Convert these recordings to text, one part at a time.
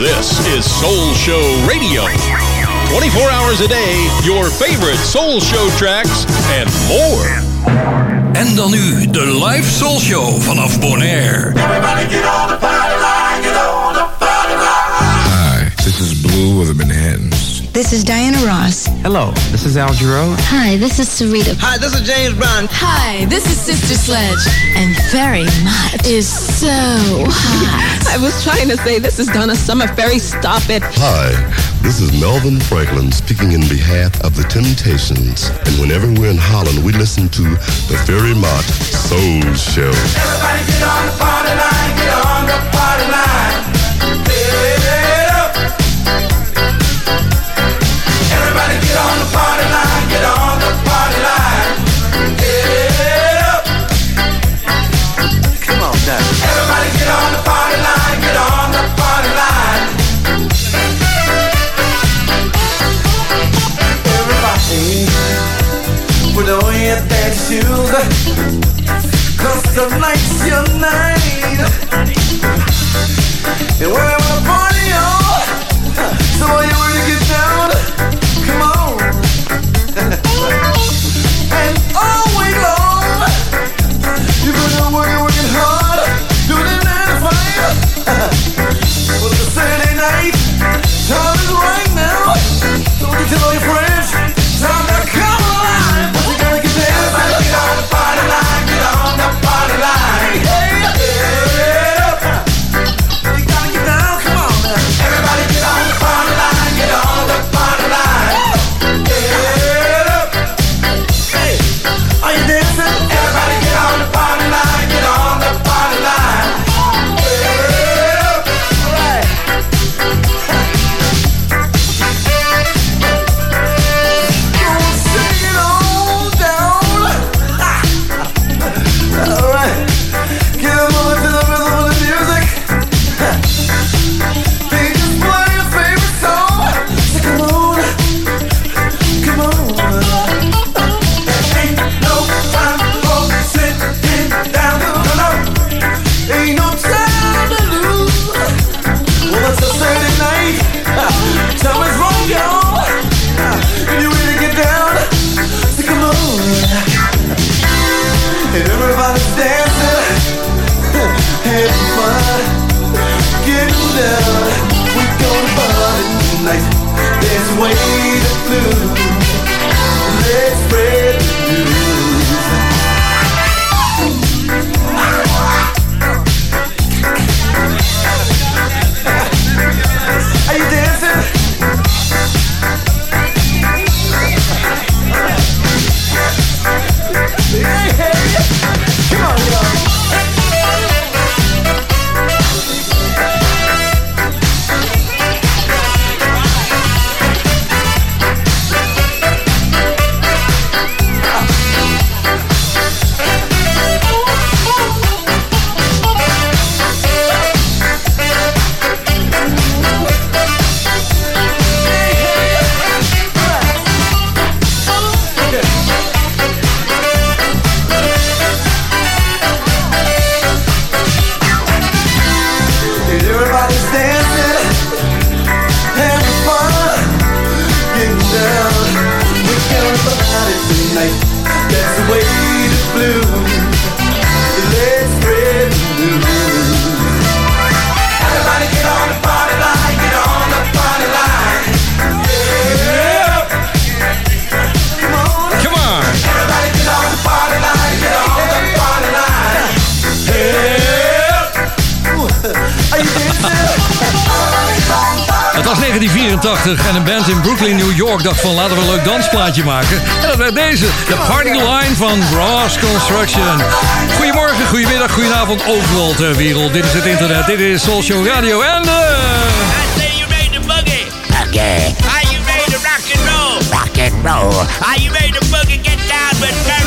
This is Soul Show Radio. 24 hours a day, your favorite Soul Show tracks and more. En dan nu de live Soul Show vanaf Bonaire. Everybody get on the party line, get on the party line. Hi, this is Blue of the Manhattans. This is Diana Ross. Hello, this is Al Giro. Hi, this is Sarita. Hi, this is James Brown. Hi, this is Sister Sledge. And very much is so hot. I was trying to say this is Donna Summer Ferry. Stop it. Hi, this is Melvin Franklin speaking in behalf of the Temptations. And whenever we're in Holland, we listen to the Ferry Mott Soul Show. Everybody get on the party line, get on the party your dance shoes. Cause tonight's your night. And we're gonna party was 1984 en een band in Brooklyn, New York dacht van laten we een leuk dansplaatje maken. En dat werd deze, de Party Line van Ross Construction. Goedemorgen, goedemiddag, goedenavond overal ter wereld. Dit is het internet, dit is Soul Show Radio en... eh, I say you ready to boogie. Okay, Are you ready to rock and roll? rock and roll. Are you ready to boogie? Get down with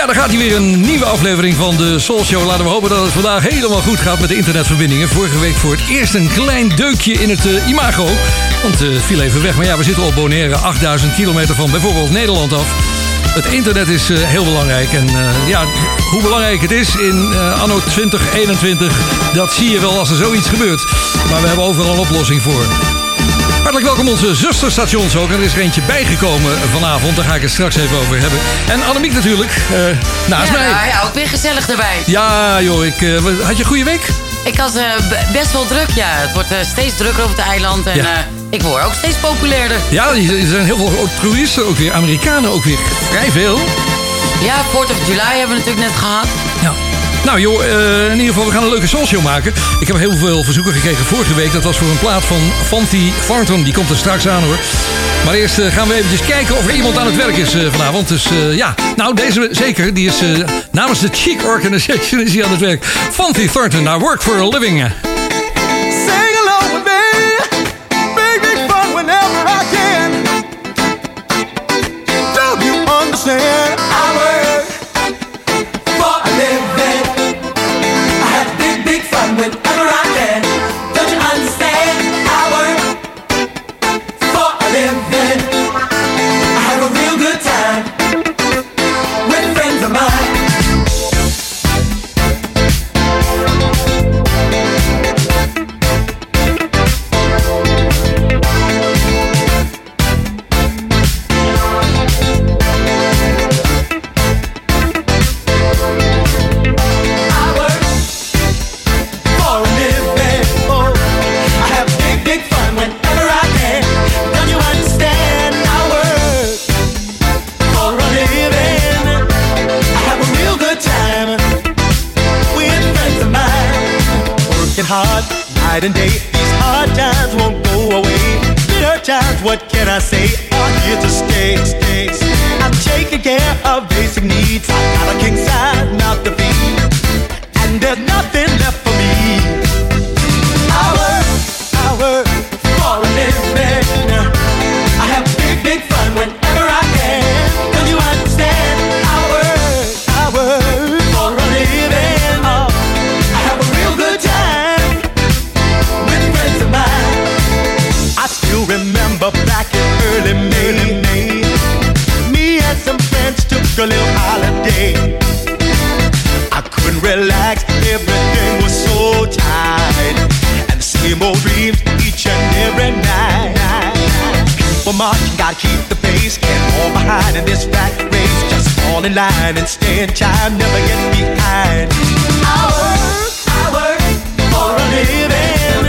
Ja, dan gaat hij weer een nieuwe aflevering van de Soul Show. Laten we hopen dat het vandaag helemaal goed gaat met de internetverbindingen. Vorige week voor het eerst een klein deukje in het eh, imago. Want het viel even weg. Maar ja, we zitten op Bonaire, 8000 kilometer van bijvoorbeeld Nederland af. Het internet is eh, heel belangrijk. En eh, ja, hoe belangrijk het is in eh, anno 2021, dat zie je wel als er zoiets gebeurt. Maar we hebben overal een oplossing voor. Hartelijk welkom onze zusterstations ook. Er is er eentje bijgekomen vanavond. Daar ga ik het straks even over hebben. En Annemiek natuurlijk, eh, naast ja, mij. nou ja, ook weer gezellig erbij. Ja, joh, ik, eh, had je een goede week? Ik had eh, best wel druk, ja. Het wordt steeds drukker op het eiland. En Ja. ik word ook steeds populairder. Ja, er zijn heel veel toeristen ook weer, Amerikanen ook weer. Vrij veel. Ja, 4th of July hebben we natuurlijk net gehad. Ja. Nou joh, eh, in ieder geval, we gaan een leuke soulshow maken. Ik heb heel veel verzoeken gekregen vorige week. Dat was voor een plaat van Fanti Thornton. Die komt er straks aan hoor. Maar eerst eh, gaan we eventjes kijken of er iemand aan het werk is eh, vanavond. Dus ja, nou deze zeker. Die is namens de Cheek Organization is hij aan het werk. Fanti Thornton, I work for a living. Sing For gotta keep the pace, can't fall behind in this rat race. Just fall in line and stay in time, never get behind. I work, I work for a living.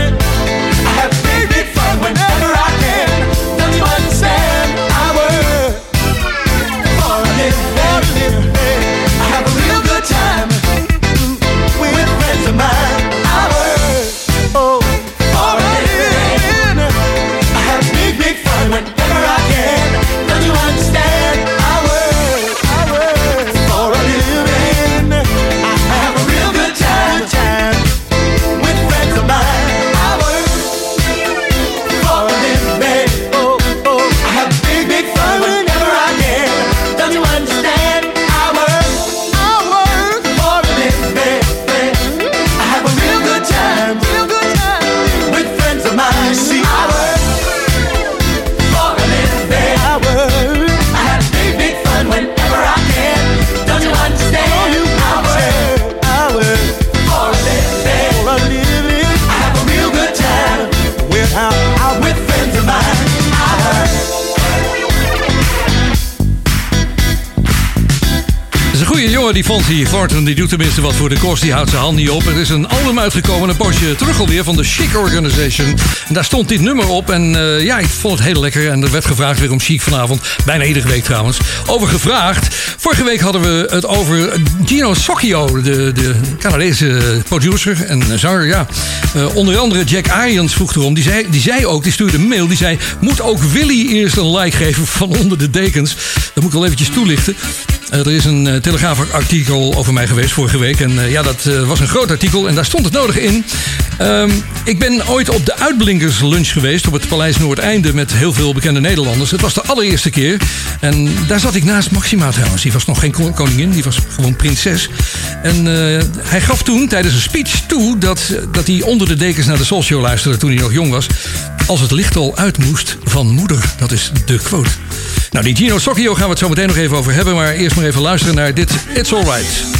Die Fonzie Thornton. Die doet tenminste wat voor de kost. Die houdt zijn hand niet op. Er is een album uitgekomen, een poosje terug alweer, van de Chic Organization. En daar stond dit nummer op. En eh, ja, ik vond het heel lekker. En er werd gevraagd weer om Chic vanavond. Bijna iedere week trouwens. Over gevraagd. Vorige week hadden we het over Gino Socchio. De, de Canadese producer en zanger. Ja. Eh, onder andere Jack Arians vroeg erom. Die zei, die zei ook, die stuurde een mail. Die zei, moet ook Willy eerst een like geven van onder de dekens? Dat moet ik wel eventjes toelichten. Eh, er is een uh, Telegraaf-artikel over mij geweest vorige week. En uh, ja, dat was een groot artikel en daar stond het nodig in. Um, ik ben ooit op de Uitblinkerslunch geweest op het Paleis Noordeinde met heel veel bekende Nederlanders. Het was de allereerste keer. En daar zat ik naast Maxima trouwens. Die was nog geen koningin, die was gewoon prinses. En hij gaf toen tijdens een speech toe dat, dat hij onder de dekens naar de Soulshow luisterde toen hij nog jong was. Als het licht al uit moest van moeder. Dat is de quote. Nou, die Gino Socchio gaan we het zo meteen nog even over hebben. Maar eerst maar even luisteren naar dit It's Alright.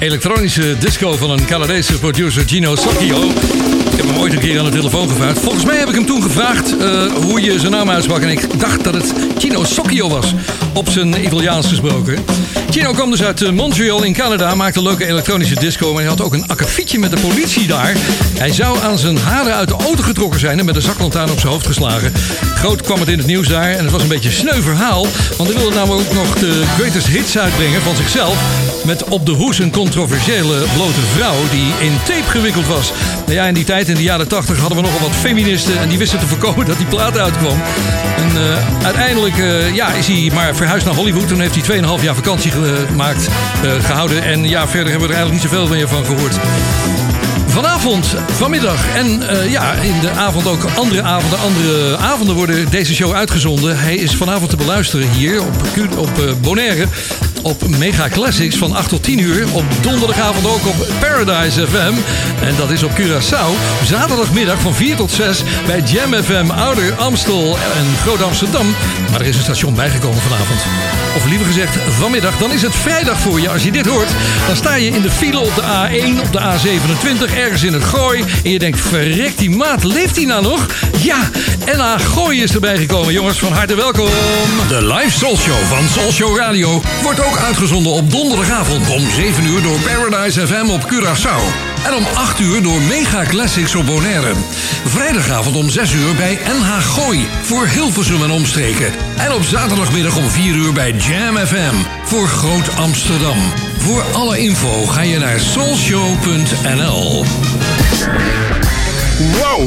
Elektronische disco van een Canadese producer Gino Socchio. Ik heb hem ooit een keer aan de telefoon gevraagd. Volgens mij heb ik hem toen gevraagd uh, hoe je zijn naam uitsprak. En ik dacht dat het Gino Socchio was. Op zijn Italiaans gesproken. Gino kwam dus uit Montreal in Canada. Maakte leuke elektronische disco. Maar hij had ook een akkefietje met de politie daar. Hij zou aan zijn haren uit de auto getrokken zijn. En met een zaklantaarn op zijn hoofd geslagen. Groot kwam het in het nieuws daar. En het was een beetje een sneu verhaal. Want hij wilde namelijk ook nog de greatest hits uitbrengen van zichzelf. Met op de hoes een controversiële blote vrouw die in tape gewikkeld was. Nou ja, in die tijd, in de jaren 80, hadden we nogal wat feministen. En die wisten te voorkomen dat die plaat uitkwam. En uh, uiteindelijk uh, ja, is hij maar verhuisd naar Hollywood. Toen heeft hij 2,5 jaar vakantie gemaakt, uh, gehouden. En ja, verder hebben we er eigenlijk niet zoveel meer van gehoord. Vanavond, vanmiddag en ja, in de avond ook andere avonden. Andere avonden worden deze show uitgezonden. Hij is vanavond te beluisteren hier op, op Bonaire. Op Mega Classics van 8 tot 10 uur. Op donderdagavond ook op Paradise FM. En dat is op Curaçao. Zaterdagmiddag van 4 tot 6 bij Jam FM, Ouder Amstel en Groot Amsterdam. Maar er is een station bijgekomen vanavond. Of liever gezegd vanmiddag. Dan is het vrijdag voor je. Als je dit hoort, dan sta je in de file op de A1, op de A27, ergens in het Gooi. En je denkt, verrek die maat, leeft hij nou nog? Ja, NA Gooi is erbij gekomen. Jongens, van harte welkom. De live Soul Show van Soul Show Radio wordt Ook uitgezonden op donderdagavond om 7 uur door Paradise FM op Curaçao. En om 8 uur door Mega Classics op Bonaire. Vrijdagavond om 6 uur bij NH Gooi voor Hilversum en omstreken. En op zaterdagmiddag om 4 uur bij Jam FM voor Groot Amsterdam. Voor alle info ga je naar soulshow.nl. Whoa!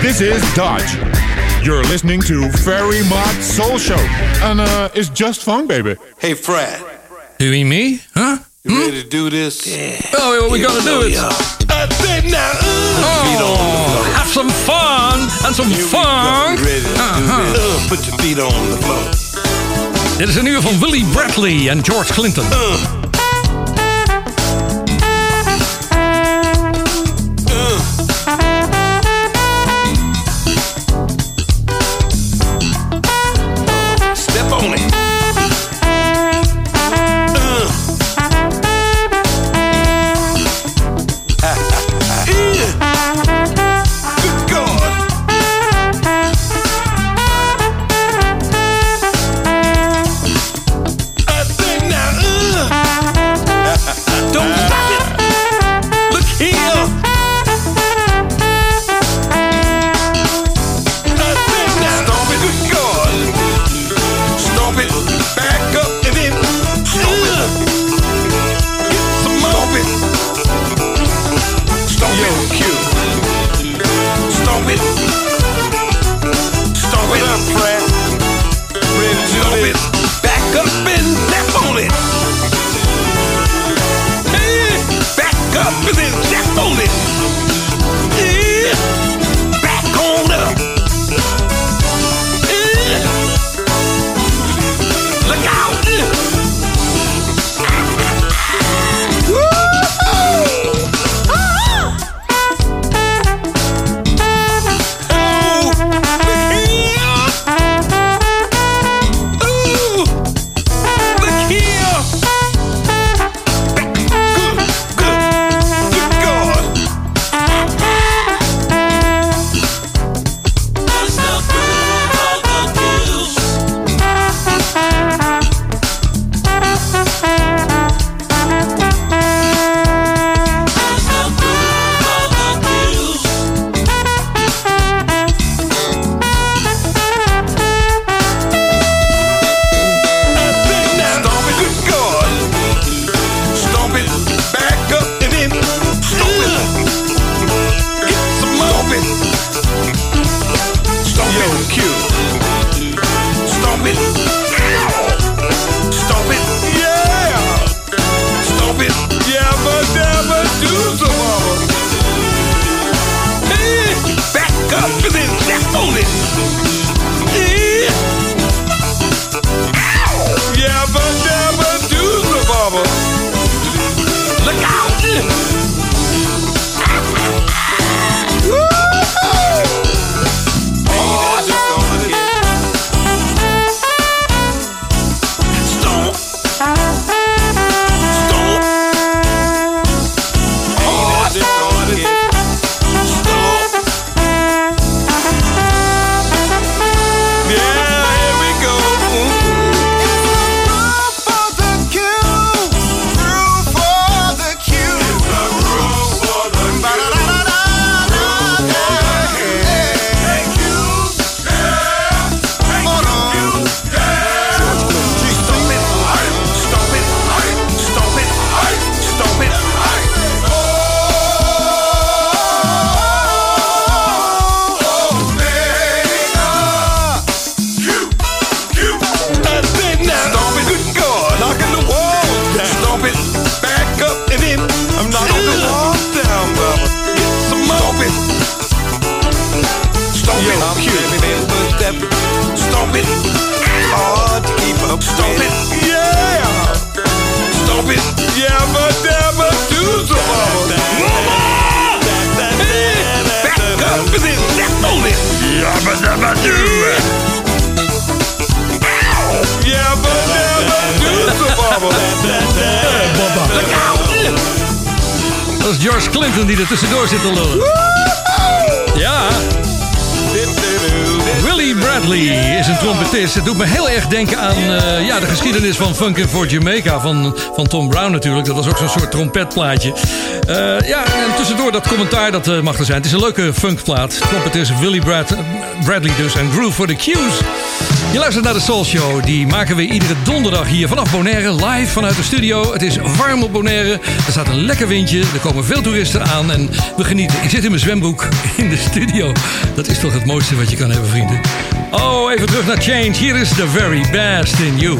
This is Dodge. You're listening to Fairy Mod Soul Show. And uh, it's just fun, baby. Hey, Fred. You mean me? Huh? You ready to do this? Yeah. Oh, what we Here gonna do it? y'all. I think now, uh, feet on the. Have some fun and some Here we fun. You ready to Uh-huh. do this? Uh, put your feet on the floor. Dit is een uur van Willie Bradley en George Clinton. Step tussendoor zit te lullen. het doet me heel erg denken aan eh, ja, de geschiedenis van Funkin' for Jamaica van, van Tom Brown natuurlijk. Dat was ook zo'n soort trompetplaatje. Eh, ja, en tussendoor dat commentaar dat eh, mag er zijn. Het is een leuke funkplaat. Trompetist Willy Brad, Bradley dus en Groove for the Cues. Je luistert naar de Soul Show. Die maken we iedere donderdag hier vanaf Bonaire. Live vanuit de studio. Het is warm op Bonaire. Er staat een lekker windje. Er komen veel toeristen aan. En we genieten. Ik zit in mijn zwemboek in de studio. Dat is toch het mooiste wat je kan hebben, vrienden. Oh, even terug naar Change. Hier is The Very Best in You.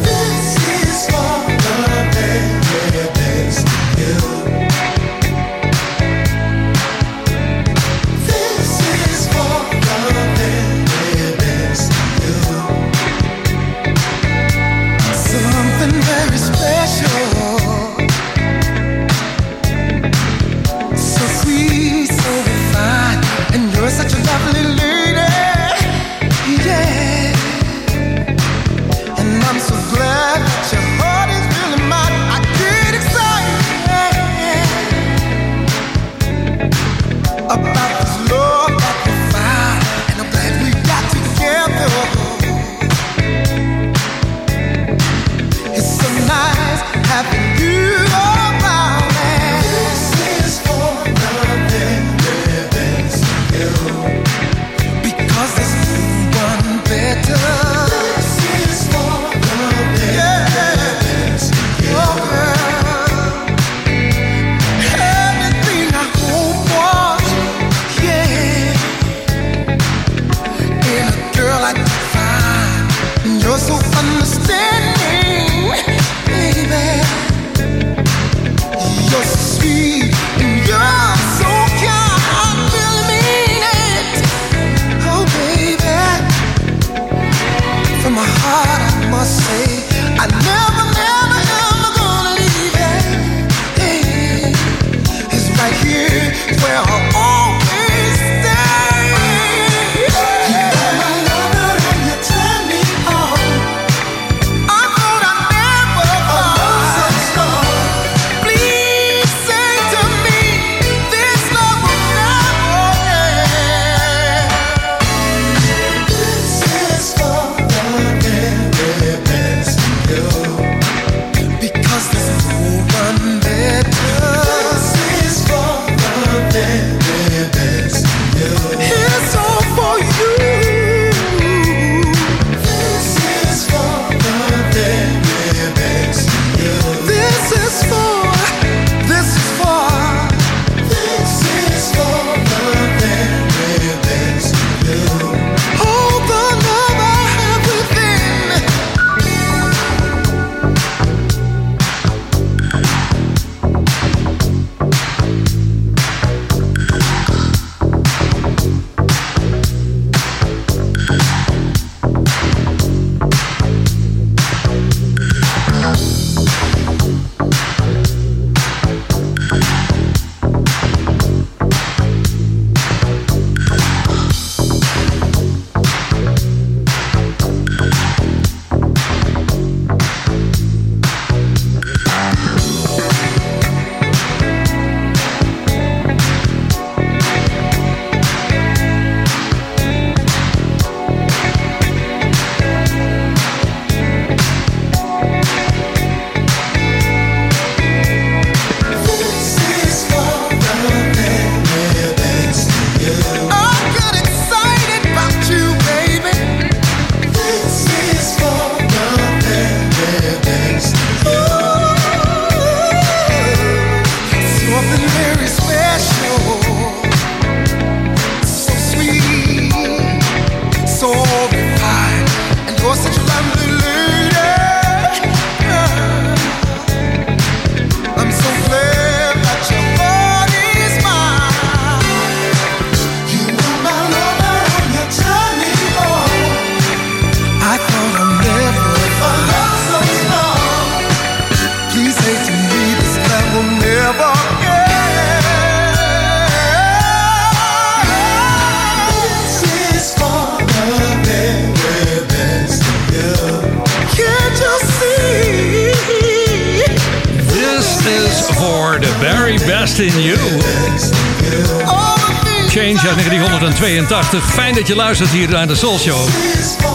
1982. Fijn dat je luistert hier naar de Soul Show.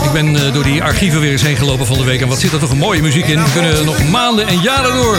Ik ben eh, door die archieven weer eens heen gelopen van de week. En wat zit er toch een mooie muziek in. We kunnen nog maanden en jaren door.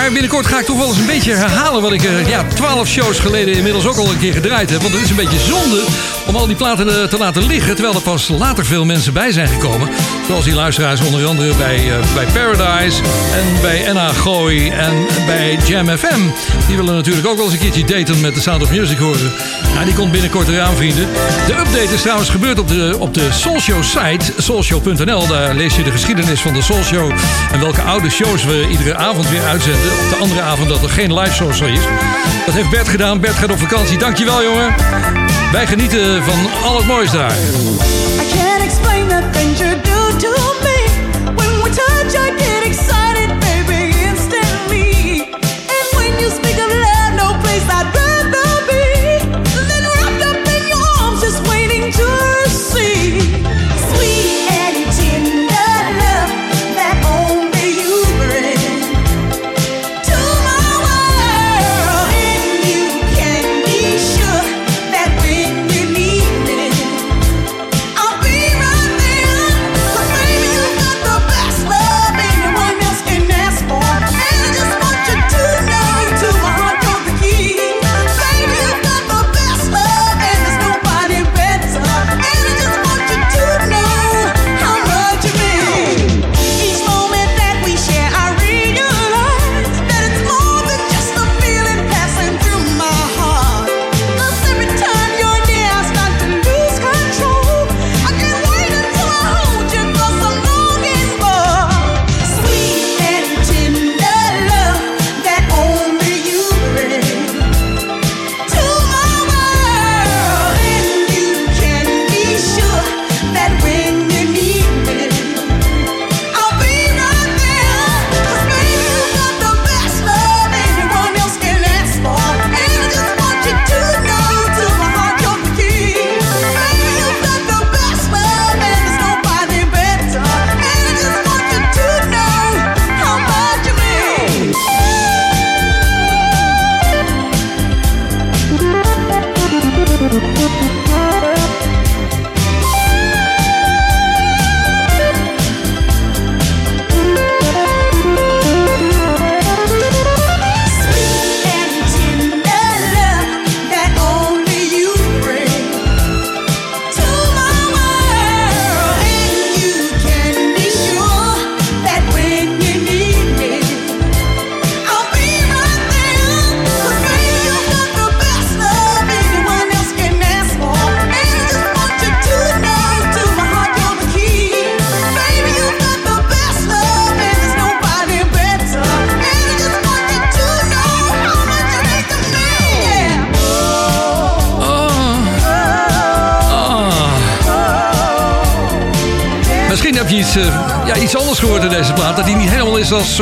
Maar binnenkort ga ik toch wel eens een beetje herhalen wat ik er ja, 12 shows geleden inmiddels ook al een keer gedraaid heb. Want het is een beetje zonde om al die platen eh, te laten liggen. Terwijl er pas later veel mensen bij zijn gekomen. Zoals die luisteraars onder andere bij, uh, bij Paradise en bij NA Gooi en bij Jam FM. Die willen natuurlijk ook wel eens een keertje daten met de Sound of Music horen. Nou, die komt binnenkort eraan, vrienden. De update is trouwens gebeurd op de, op de Soulshow site, soulshow.nl. Daar lees je de geschiedenis van de Soulshow en welke oude shows we iedere avond weer uitzenden. De andere avond dat er geen live show is. Dat heeft Bert gedaan. Bert gaat op vakantie. Dankjewel, jongen. Wij genieten van al het moois daar.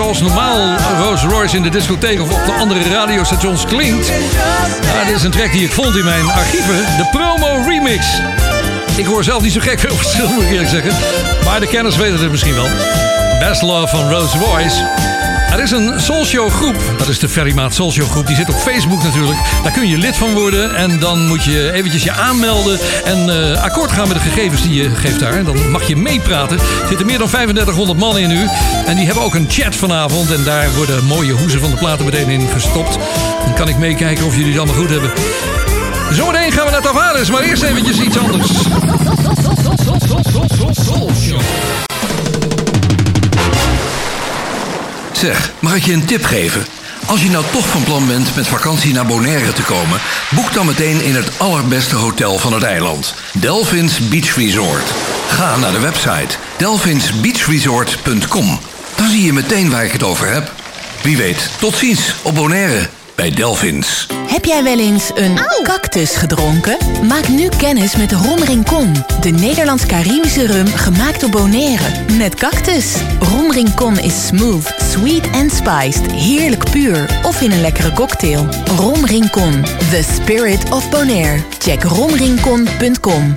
Zoals normaal Rolls Royce in de discotheek of op de andere radiostations klinkt. Ja, dit is een track die ik vond in mijn archieven. De promo remix. Ik hoor zelf niet zo gek veel verschil, moet ik eerlijk zeggen. Maar de kenners weten het misschien wel. Best Love van Rolls Royce. Er is een Soulshow groep. Dat is de Ferrymaat Soulshow groep. Die zit op Facebook natuurlijk. Daar kun je lid van worden. En dan moet je eventjes je aanmelden. En eh, akkoord gaan met de gegevens die je geeft daar. En dan mag je meepraten. Er zitten meer dan 3500 man in nu. En die hebben ook een chat vanavond. En daar worden mooie hoezen van de platen meteen in gestopt. Dan kan ik meekijken of jullie het allemaal goed hebben. Zometeen gaan we naar Tavares. Maar eerst eventjes iets anders. Zeg, mag ik je een tip geven? Als je nou toch van plan bent met vakantie naar Bonaire te komen, boek dan meteen in het allerbeste hotel van het eiland. Delphins Beach Resort. Ga naar de website delphinsbeachresort.com. Dan zie je meteen waar ik het over heb. Wie weet, tot ziens op Bonaire bij Delphins. Heb jij wel eens een cactus gedronken? Maak nu kennis met Rom Rincon, de Nederlands-Caribische rum gemaakt op Bonaire. Met cactus. Rom Rincon is smooth, sweet en spiced, heerlijk puur of in een lekkere cocktail. Rom Rincon, the spirit of Bonaire. Check romrincon.com.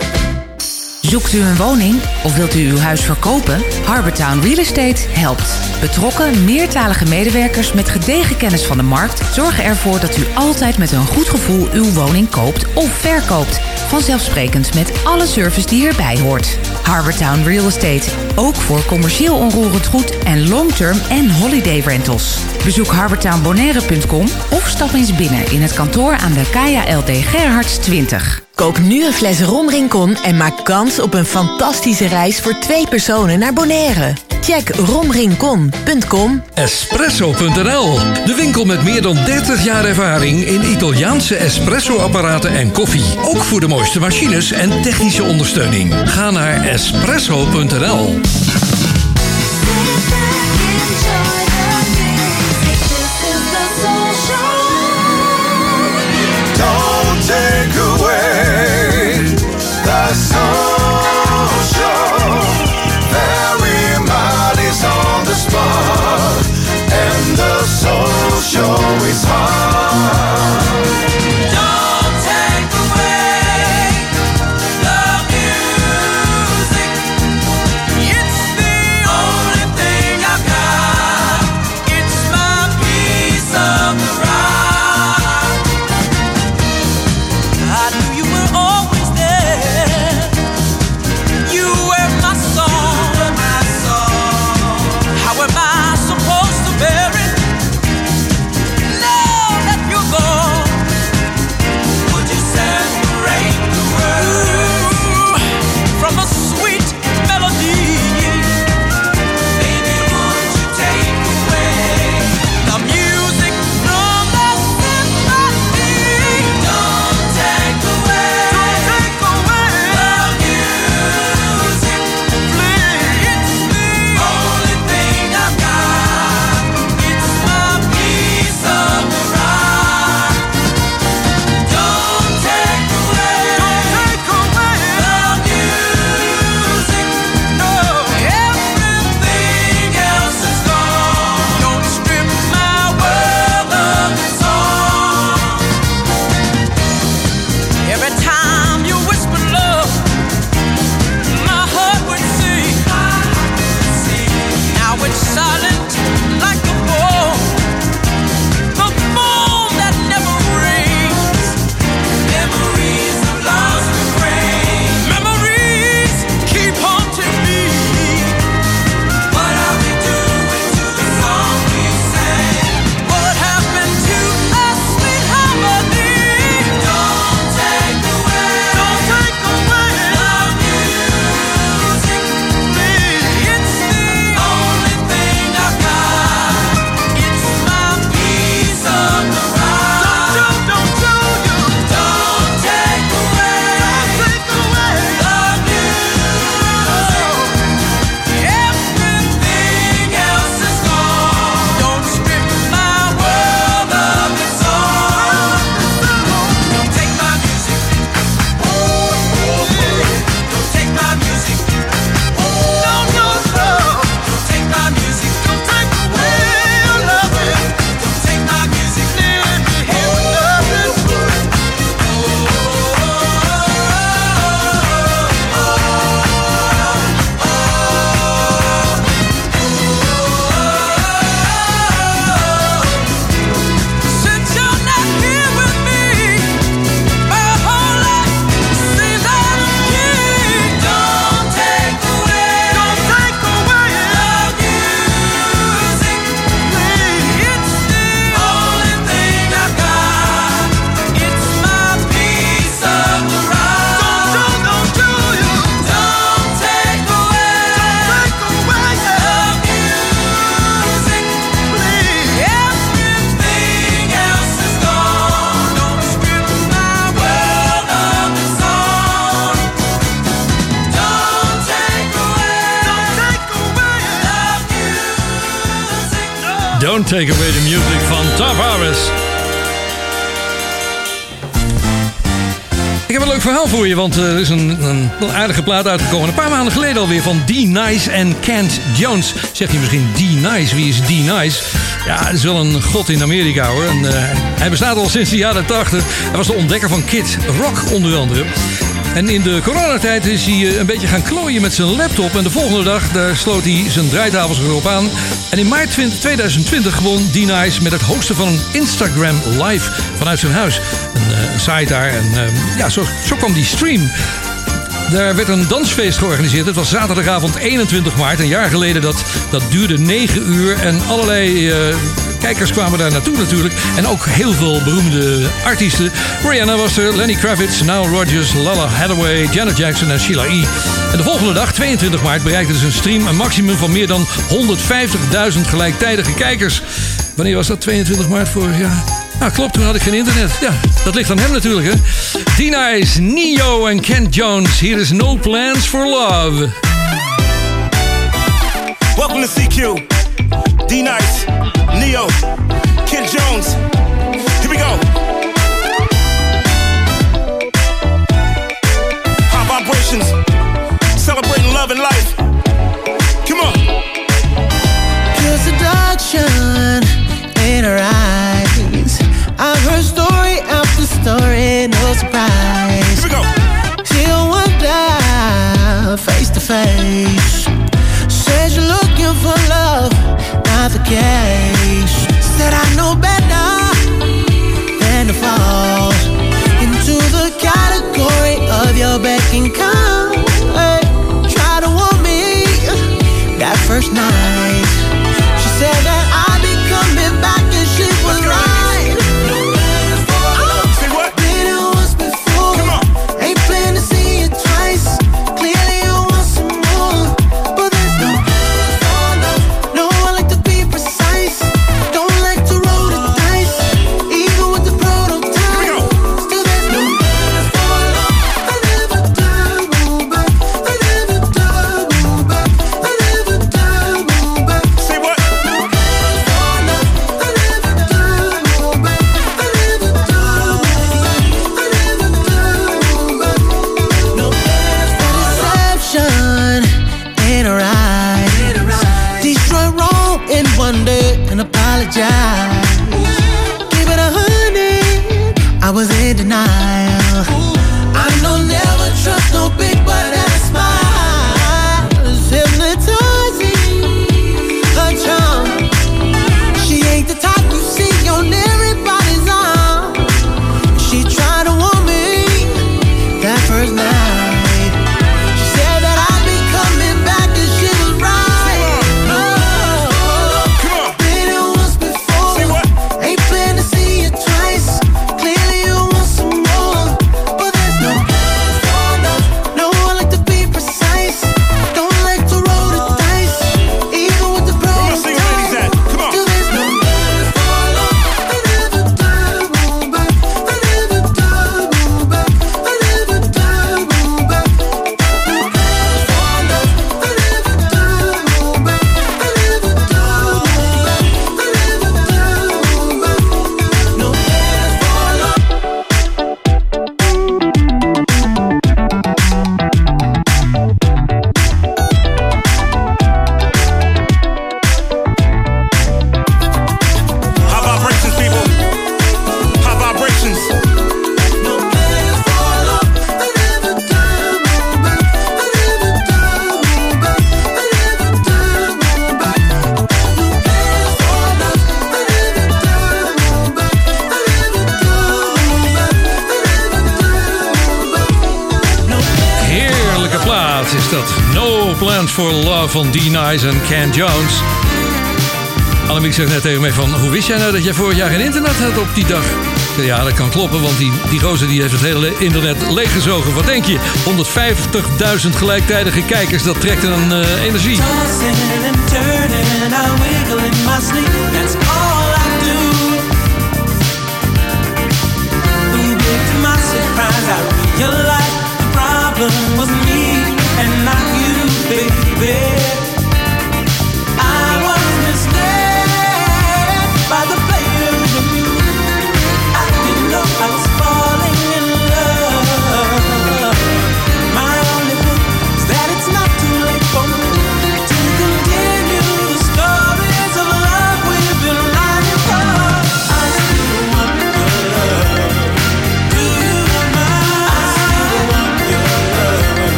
Zoekt u een woning of wilt u uw huis verkopen? Harbortown Real Estate helpt. Betrokken, meertalige medewerkers met gedegen kennis van de markt zorgen ervoor dat u altijd met een goed gevoel uw woning koopt of verkoopt. Vanzelfsprekend met alle service die erbij hoort. Harbortown Real Estate, ook voor commercieel onroerend goed en long-term en holiday rentals. Bezoek harbortownbonaire.com of stap eens binnen in het kantoor aan de Kaya LD Gerhards 20. Koop nu een fles Rom Rincon en maak kans op een fantastische reis voor twee personen naar Bonaire. Check romrincon.com. Espresso.nl, de winkel met meer dan 30 jaar ervaring in Italiaanse espresso-apparaten en koffie. Ook voor de mooiste machines en technische ondersteuning. Ga naar espresso.nl. Take Away the Music van Tavares. Ik heb een leuk verhaal voor je, want er is een, een, aardige plaat uitgekomen. Een paar maanden geleden alweer van D-Nice en Kent Jones. Zegt je misschien D-Nice? Wie is D-Nice? Ja, het is wel een god in Amerika hoor. En, eh, hij bestaat al sinds de jaren 80. Hij was de ontdekker van Kid Rock onder andere. En in de coronatijd is hij eh, een beetje gaan klooien met zijn laptop. En de volgende dag daar sloot hij zijn draaitafels erop aan. En in maart 2020 won D-Nice met het hosten van een Instagram live vanuit zijn huis. Een, uh, site daar. En uh, ja, zo, zo kwam die stream. Daar werd een dansfeest georganiseerd. Het was zaterdagavond 21 maart, een jaar geleden. Dat, dat duurde 9 uur en allerlei uh, kijkers kwamen daar naartoe natuurlijk. En ook heel veel beroemde artiesten. Rihanna was er, Lenny Kravitz, Nile Rodgers, Lala Hathaway, Janet Jackson en Sheila E. En de volgende dag, 22 maart, bereikte dus een stream een maximum van meer dan 150.000 gelijktijdige kijkers. Wanneer was dat? 22 maart vorig jaar? Nou, klopt, toen had ik geen internet. Ja, dat ligt aan hem natuurlijk, hè. D-Nice, Neo en Ken Jones. Hier is No Plans for Love. Welcome to CQ. D-Nice, Neo, Ken Jones. Said I know better than to fall into the category of your beck and call. Try to want me that first night. Van D-Nice en Ken Jones. Annemiek zegt net tegen mij van... Hoe wist jij nou dat jij vorig jaar geen internet had op die dag? Ja, dat kan kloppen, want die, die gozer die heeft het hele internet leeggezogen. Wat denk je? 150.000 gelijktijdige kijkers, dat trekt een eh, energie.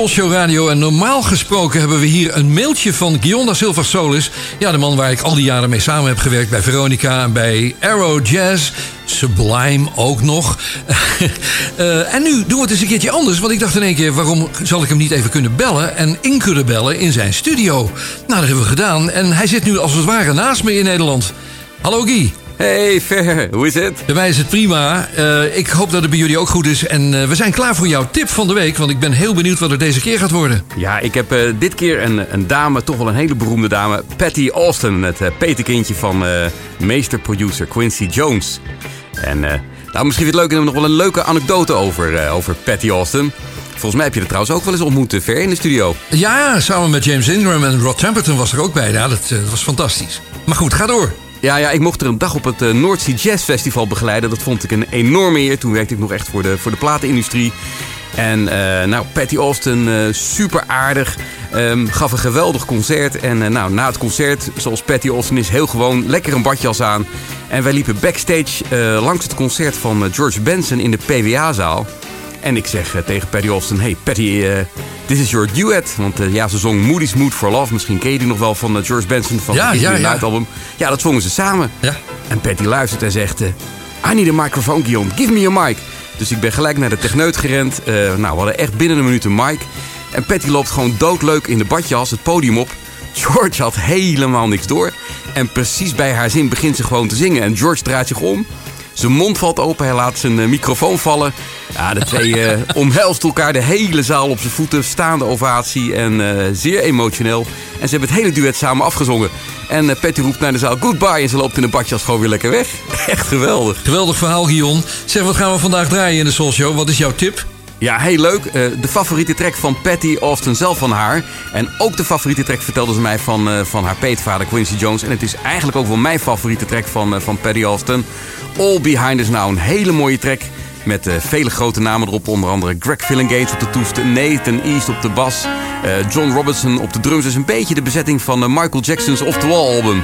Je bent bij Soul Show Radio en normaal gesproken hebben we hier een mailtje van Gionda Silva Solis. Ja, de man waar ik al die jaren mee samen heb gewerkt bij Veronica en bij Arrow Jazz. Sublime ook nog. Eh, en nu doen we het eens een keertje anders. Want ik dacht in één keer, waarom zal ik hem niet even kunnen bellen... en in kunnen bellen in zijn studio? Nou, dat hebben we gedaan. En hij zit nu als het ware naast me in Nederland. Hallo Guy. Hey Fer, hoe is het? Bij mij is het prima. Eh, ik hoop dat het bij jullie ook goed is. En eh, we zijn klaar voor jouw tip van de week. Want ik ben heel benieuwd wat er deze keer gaat worden. Ja, ik heb eh, dit keer een, een dame, toch wel een hele beroemde dame. Patty Austin, het petekindje van meesterproducer Quincy Jones. En nou, misschien vind je het leuk, en nog wel een leuke anekdote over, over Patty Austin. Volgens mij heb je er trouwens ook wel eens ontmoet, Ver, in de studio. Ja, samen met James Ingram en Rod Temperton was er ook bij. Ja, dat, dat was fantastisch. Maar goed, ga door. Ja, ja, ik mocht er een dag op het uh, North Sea Jazz Festival begeleiden. Dat vond ik een enorme eer. Toen werkte ik nog echt voor de, voor de platenindustrie. En eh, nou, Patty Austin, eh, super aardig. ehm, gaf een geweldig concert. En eh, nou, na het concert, zoals Patty Austin is, heel gewoon lekker een badjas aan. En wij liepen backstage eh, langs het concert van eh, George Benson in de PWA-zaal. En ik zeg eh, tegen Patty Austin: Hey Patty, eh, this is your duet. Want eh, ja, ze zong Moody's Mood for Love. Misschien ken je die nog wel van George Benson van Ja, het ja, ja. Album. Ja, dat zongen ze samen. Ja. En Patty luistert en zegt: I need a microphone, Guillaume. Give me a mic. Dus ik ben gelijk naar de techneut gerend. Nou, we hadden echt binnen een minuut een mic. En Patty loopt gewoon doodleuk in de badjas het podium op. George had helemaal niks door. En precies bij haar zin begint ze gewoon te zingen. En George draait zich om. Zijn mond valt open, hij laat zijn eh, microfoon vallen. Ja, de twee eh omhelst elkaar, de hele zaal op zijn voeten, staande ovatie en eh, zeer emotioneel. En ze hebben het hele duet samen afgezongen. En Patty roept naar de zaal goodbye en ze loopt in de badjas gewoon weer lekker weg. Echt geweldig. Geweldig verhaal, Guillaume. Zeg, wat gaan we vandaag draaien in de Soul Show? Wat is jouw tip? Ja, heel leuk. De favoriete track van Patty Austin zelf van haar. En ook de favoriete track vertelde ze mij van, van haar peetvader Quincy Jones. En het is eigenlijk ook wel mijn favoriete track van, van Patty Austin. All Behind Us Now. Een hele mooie track. Met eh, vele grote namen erop. Onder andere Greg Gates op de toest. Nathan East op de bas. Eh, John Robertson op de drums is een beetje de bezetting van eh, Michael Jackson's Off The Wall album.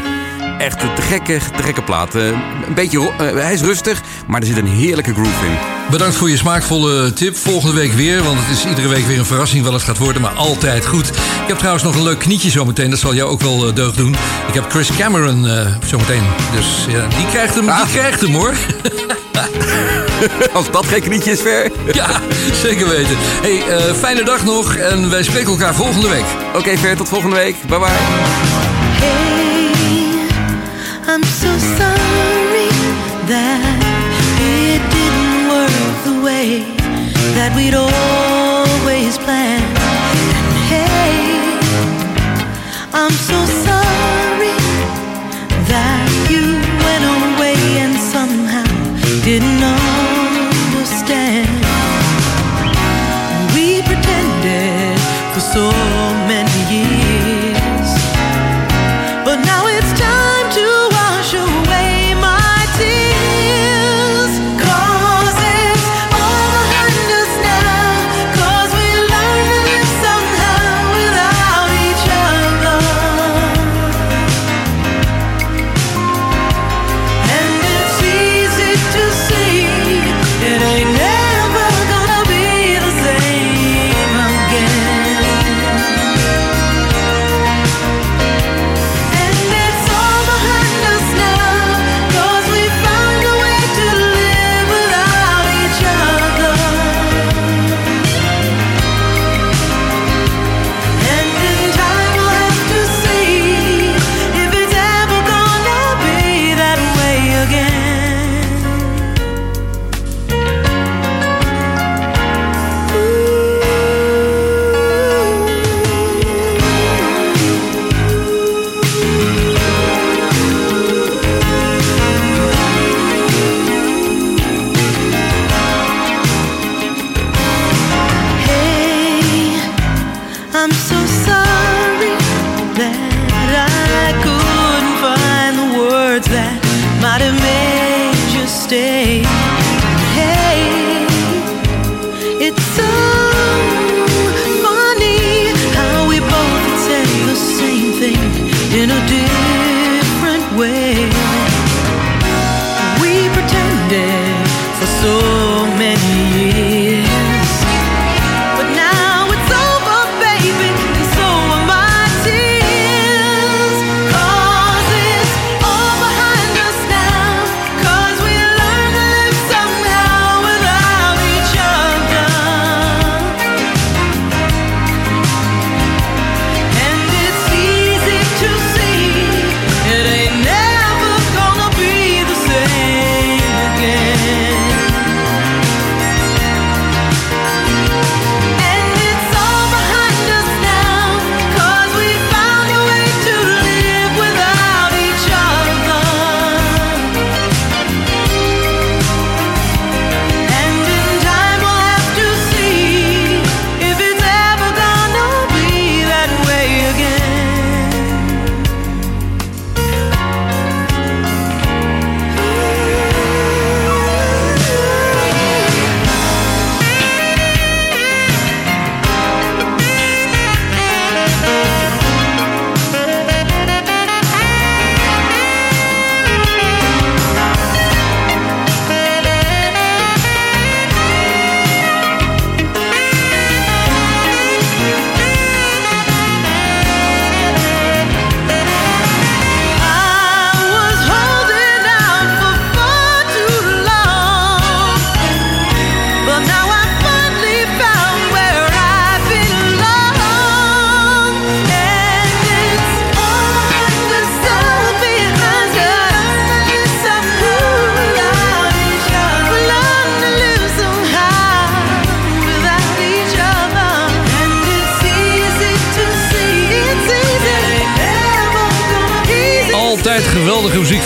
Echt te gekke, te gekke plaat. Eh, een beetje, eh, hij is rustig, maar er zit een heerlijke groove in. Bedankt voor je smaakvolle tip. Volgende week weer, want het is iedere week weer een verrassing wat het gaat worden, maar altijd goed. Ik heb trouwens nog een leuk knietje zometeen, dat zal jou ook wel eh, deugd doen. Ik heb Chris Cameron eh, zometeen, dus ja, die krijgt hem, die krijgt hem hoor. Als dat geen knietje is, ver. Ja, zeker weten. Hey, eh, fijne dag nog en wij spreken elkaar volgende week. Oké, Ver, tot volgende week. Bye bye. I'm so sorry that it didn't work the way that we'd always planned. And hey, I'm so sorry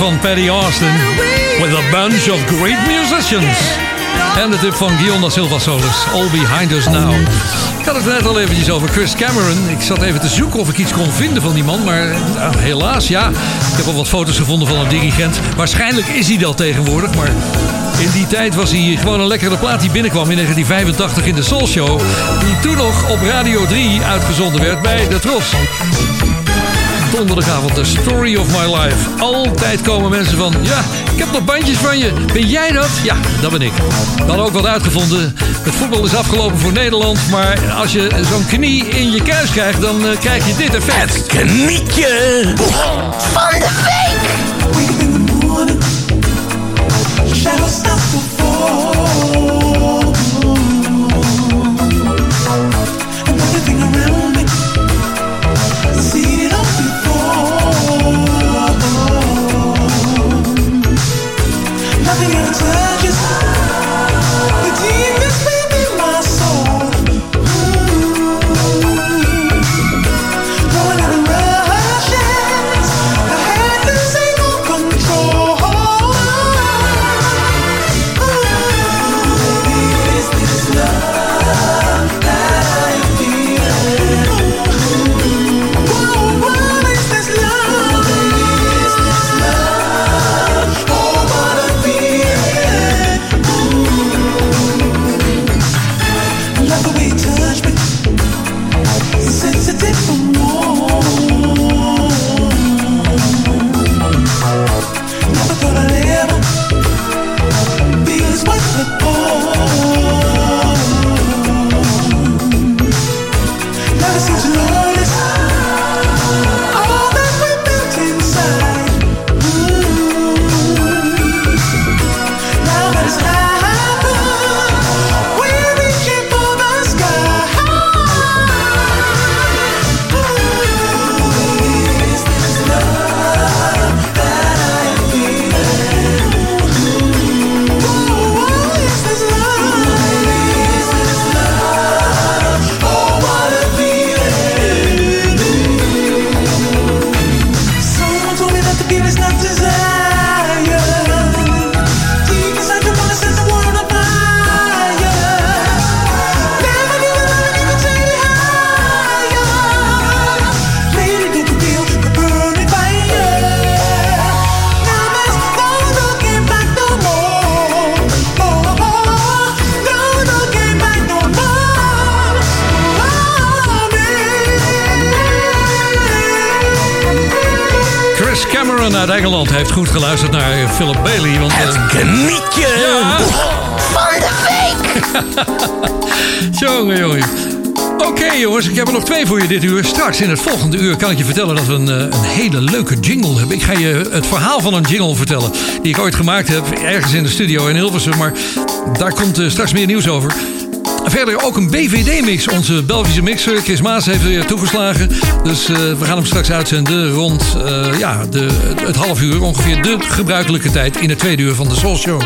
van Paddy Austin. With a bunch of great musicians. En de tip van Guillaume da Silva Solis. All Behind Us Now. Ik had het net al eventjes over Chris Cameron. Ik zat even te zoeken of ik iets kon vinden van die man. Maar nou, helaas, ja. Ik heb al wat foto's gevonden van een dirigent. Waarschijnlijk is hij dat tegenwoordig. Maar In die tijd was hij gewoon een lekkere plaat die binnenkwam in 1985 in de Soul Show. Die toen nog op Radio 3 uitgezonden werd bij de Tros. Donderdagavond, The Story of My Life. Altijd komen mensen van, ja, ik heb nog bandjes van je. Ben jij dat? Ja, dat ben ik. We hadden ook wat uitgevonden. Het voetbal is afgelopen voor Nederland. Maar als je zo'n knie in je kuis krijgt, dan eh, krijg je dit effect. Het knietje van de week. Engeland heeft goed geluisterd naar Philip Bailey. Want, het knietje van de week. jongen, jongen. Oké jongens, ik heb er nog twee voor je dit uur. Straks in het volgende uur kan ik je vertellen dat we een, eh, een hele leuke jingle hebben. Ik ga je het verhaal van een jingle vertellen die ik ooit gemaakt heb. Ergens in de studio in Hilversum. Maar daar komt eh, straks meer nieuws over. Verder ook een BVD-mix. Onze Belgische mixer Chris Maas heeft weer toegeslagen. Dus eh, we gaan hem straks uitzenden rond eh, ja, de, het half uur. Ongeveer de gebruikelijke tijd in het tweede uur van de Soul Show.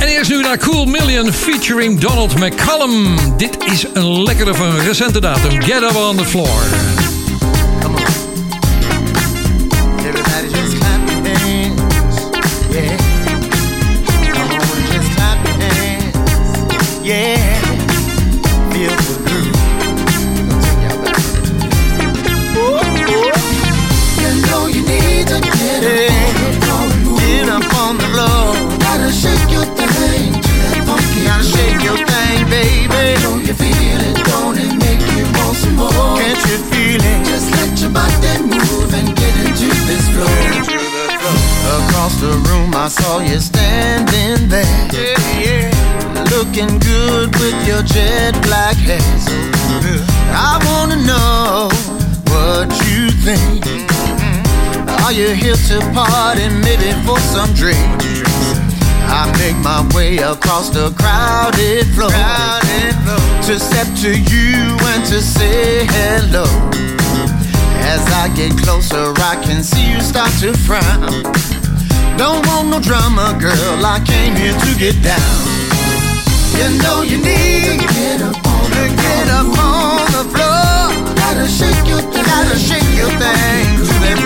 En eerst nu naar Cool Million featuring Donald McCallum. Dit is een lekkere van recente datum. Get up on the floor. Here to party, maybe for some drinks? I make my way across the crowded floor, to step to you and to say hello. As I get closer, I can see you start to frown. Don't want no drama, girl. I came here to get down. You know you need to get up on the, get up on the floor. Gotta shake your thing, gotta shake your thing to that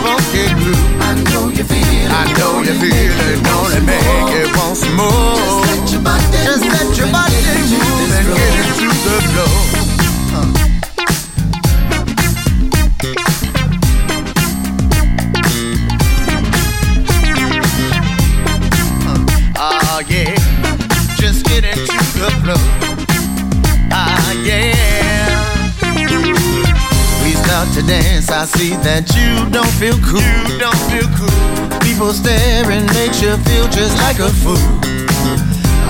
I know you feel it, make it once more. Just let your body, Just let your body move get into the flow. Ah, ah, to dance, I see that you don't feel cool. You don't feel cool. People staring makes you feel just like a fool.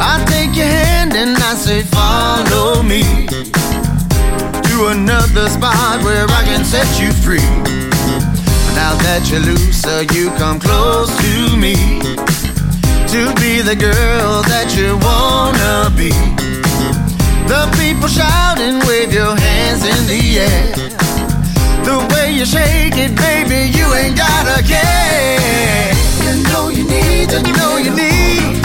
I take your hand and I say, follow me to another spot where I can set you free. Now that you're looser, you come close to me to be the girl that you wanna be. The people shout and wave your hands in the air. The way you shake it, baby, you ain't gotta care. Know you need, you know you need.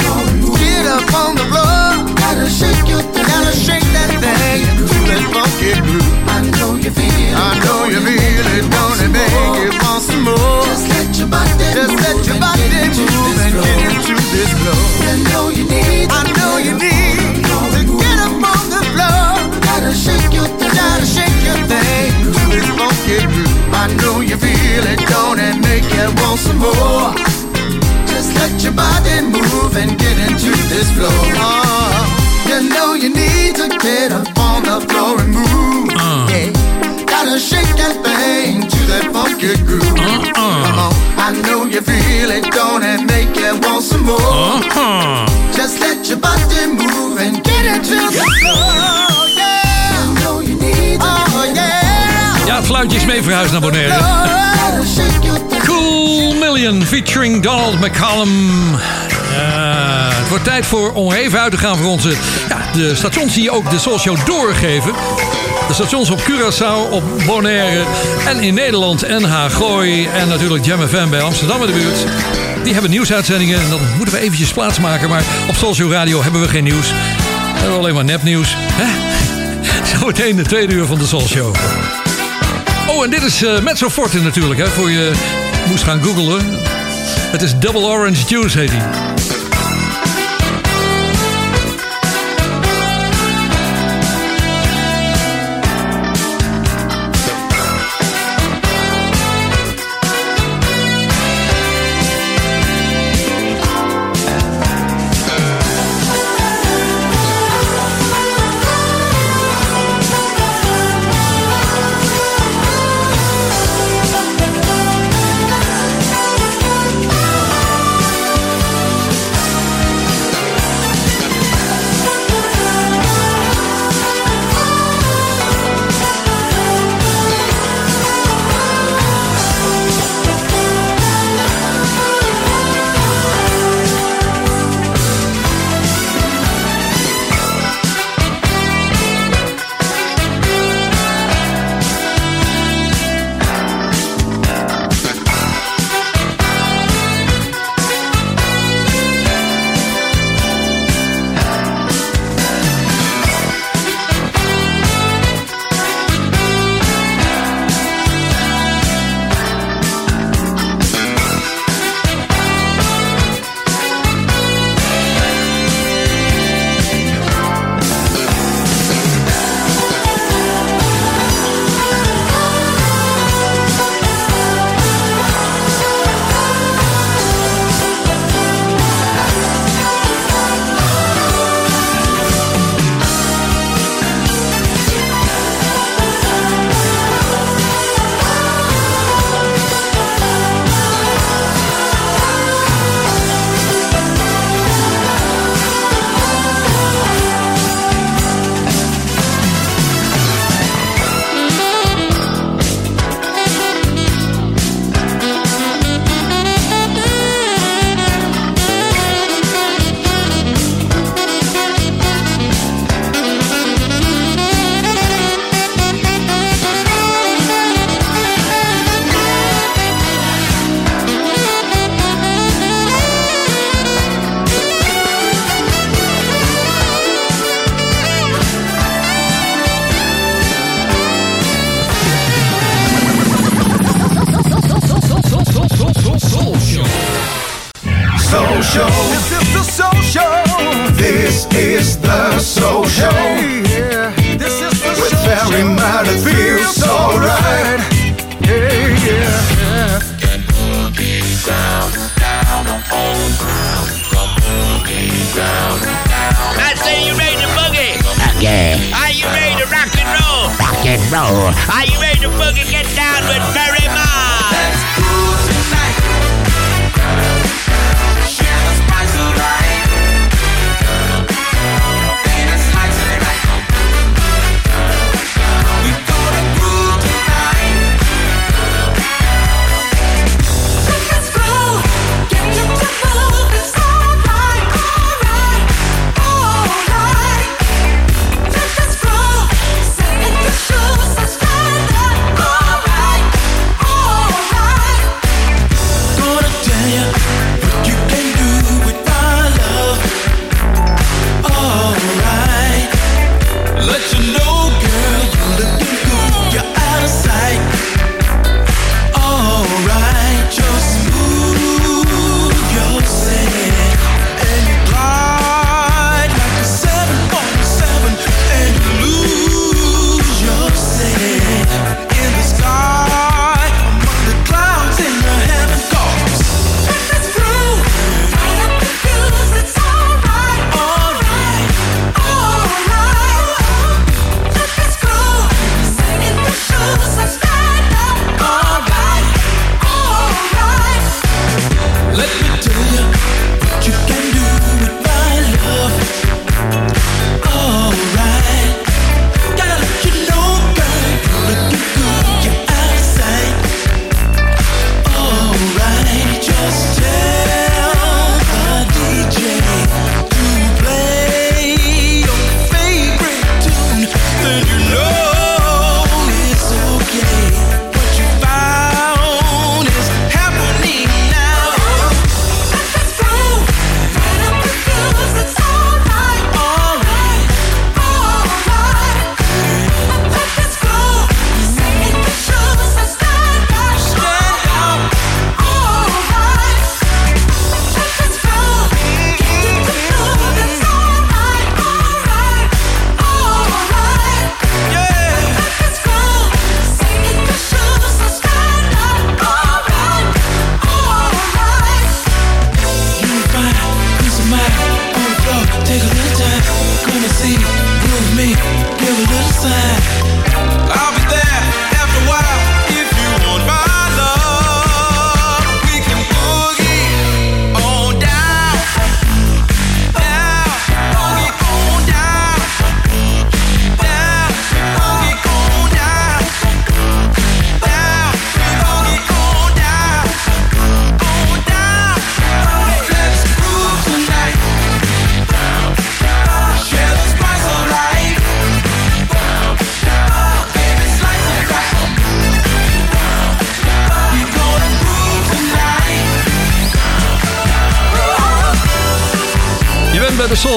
Get up on the floor, gotta shake your thing, gotta shake that thing to that funky groove. I know you feel it, I know you feel it, don't it make you want some more? Just let your body, just let your body move and get into this flow. You know you need, I know you need to get up on the floor. Gotta shake your thing, gotta shake your thing to this funky groove. I know you feel it, don't it make you want some more? Let your body move and get into this flow. Oh, you know you need to get up on the floor and move. Uh. Yeah, gotta shake that thing to that funky groove. Uh-uh. Come on, I know you feel it, don't it make you want some more? Uh-huh. Just let your body move and get into the flow. Yeah, I know you need to oh, yeah. Ja, het fluitje is mee verhuisd naar Bonaire. Cool Million featuring Donald McCallum. Ja, het wordt tijd voor om even uit te gaan voor onze ja, de stations die ook de Soul Show doorgeven. De stations op Curaçao, op Bonaire en in Nederland NH Gooi en natuurlijk Jam FM bij Amsterdam in de buurt. Die hebben nieuwsuitzendingen en dan moeten we eventjes plaatsmaken. Maar op Soul Show Radio hebben we geen nieuws. We hebben alleen maar nepnieuws. Hè? Zometeen de tweede uur van de Soul Show. Oh, en dit is uh, Mezzo Forte natuurlijk, hè, voor je moest gaan googlen. Het is Double Orange Juice, heet hij.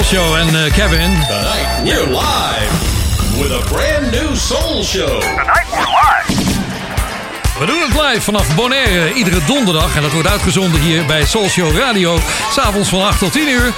Show en eh, Kevin. En dat wordt uitgezonden hier bij Soul Show Radio. S'avonds van 8 tot 10 uur.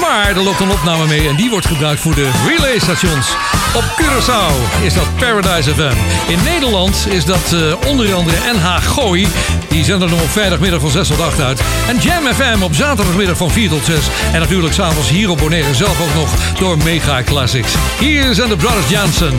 Maar er loopt een opname mee en die wordt gebruikt voor de relay-stations. Op Curaçao is dat Paradise FM. In Nederland is dat eh, onder andere NH Gooi. Die zenden hem op vrijdagmiddag van 6 tot 8 uit. En Jam FM op zaterdagmiddag van 4 tot 6. En natuurlijk s'avonds hier op Bonaire zelf ook nog door Mega Classics. Hier zijn de Brothers Johnson.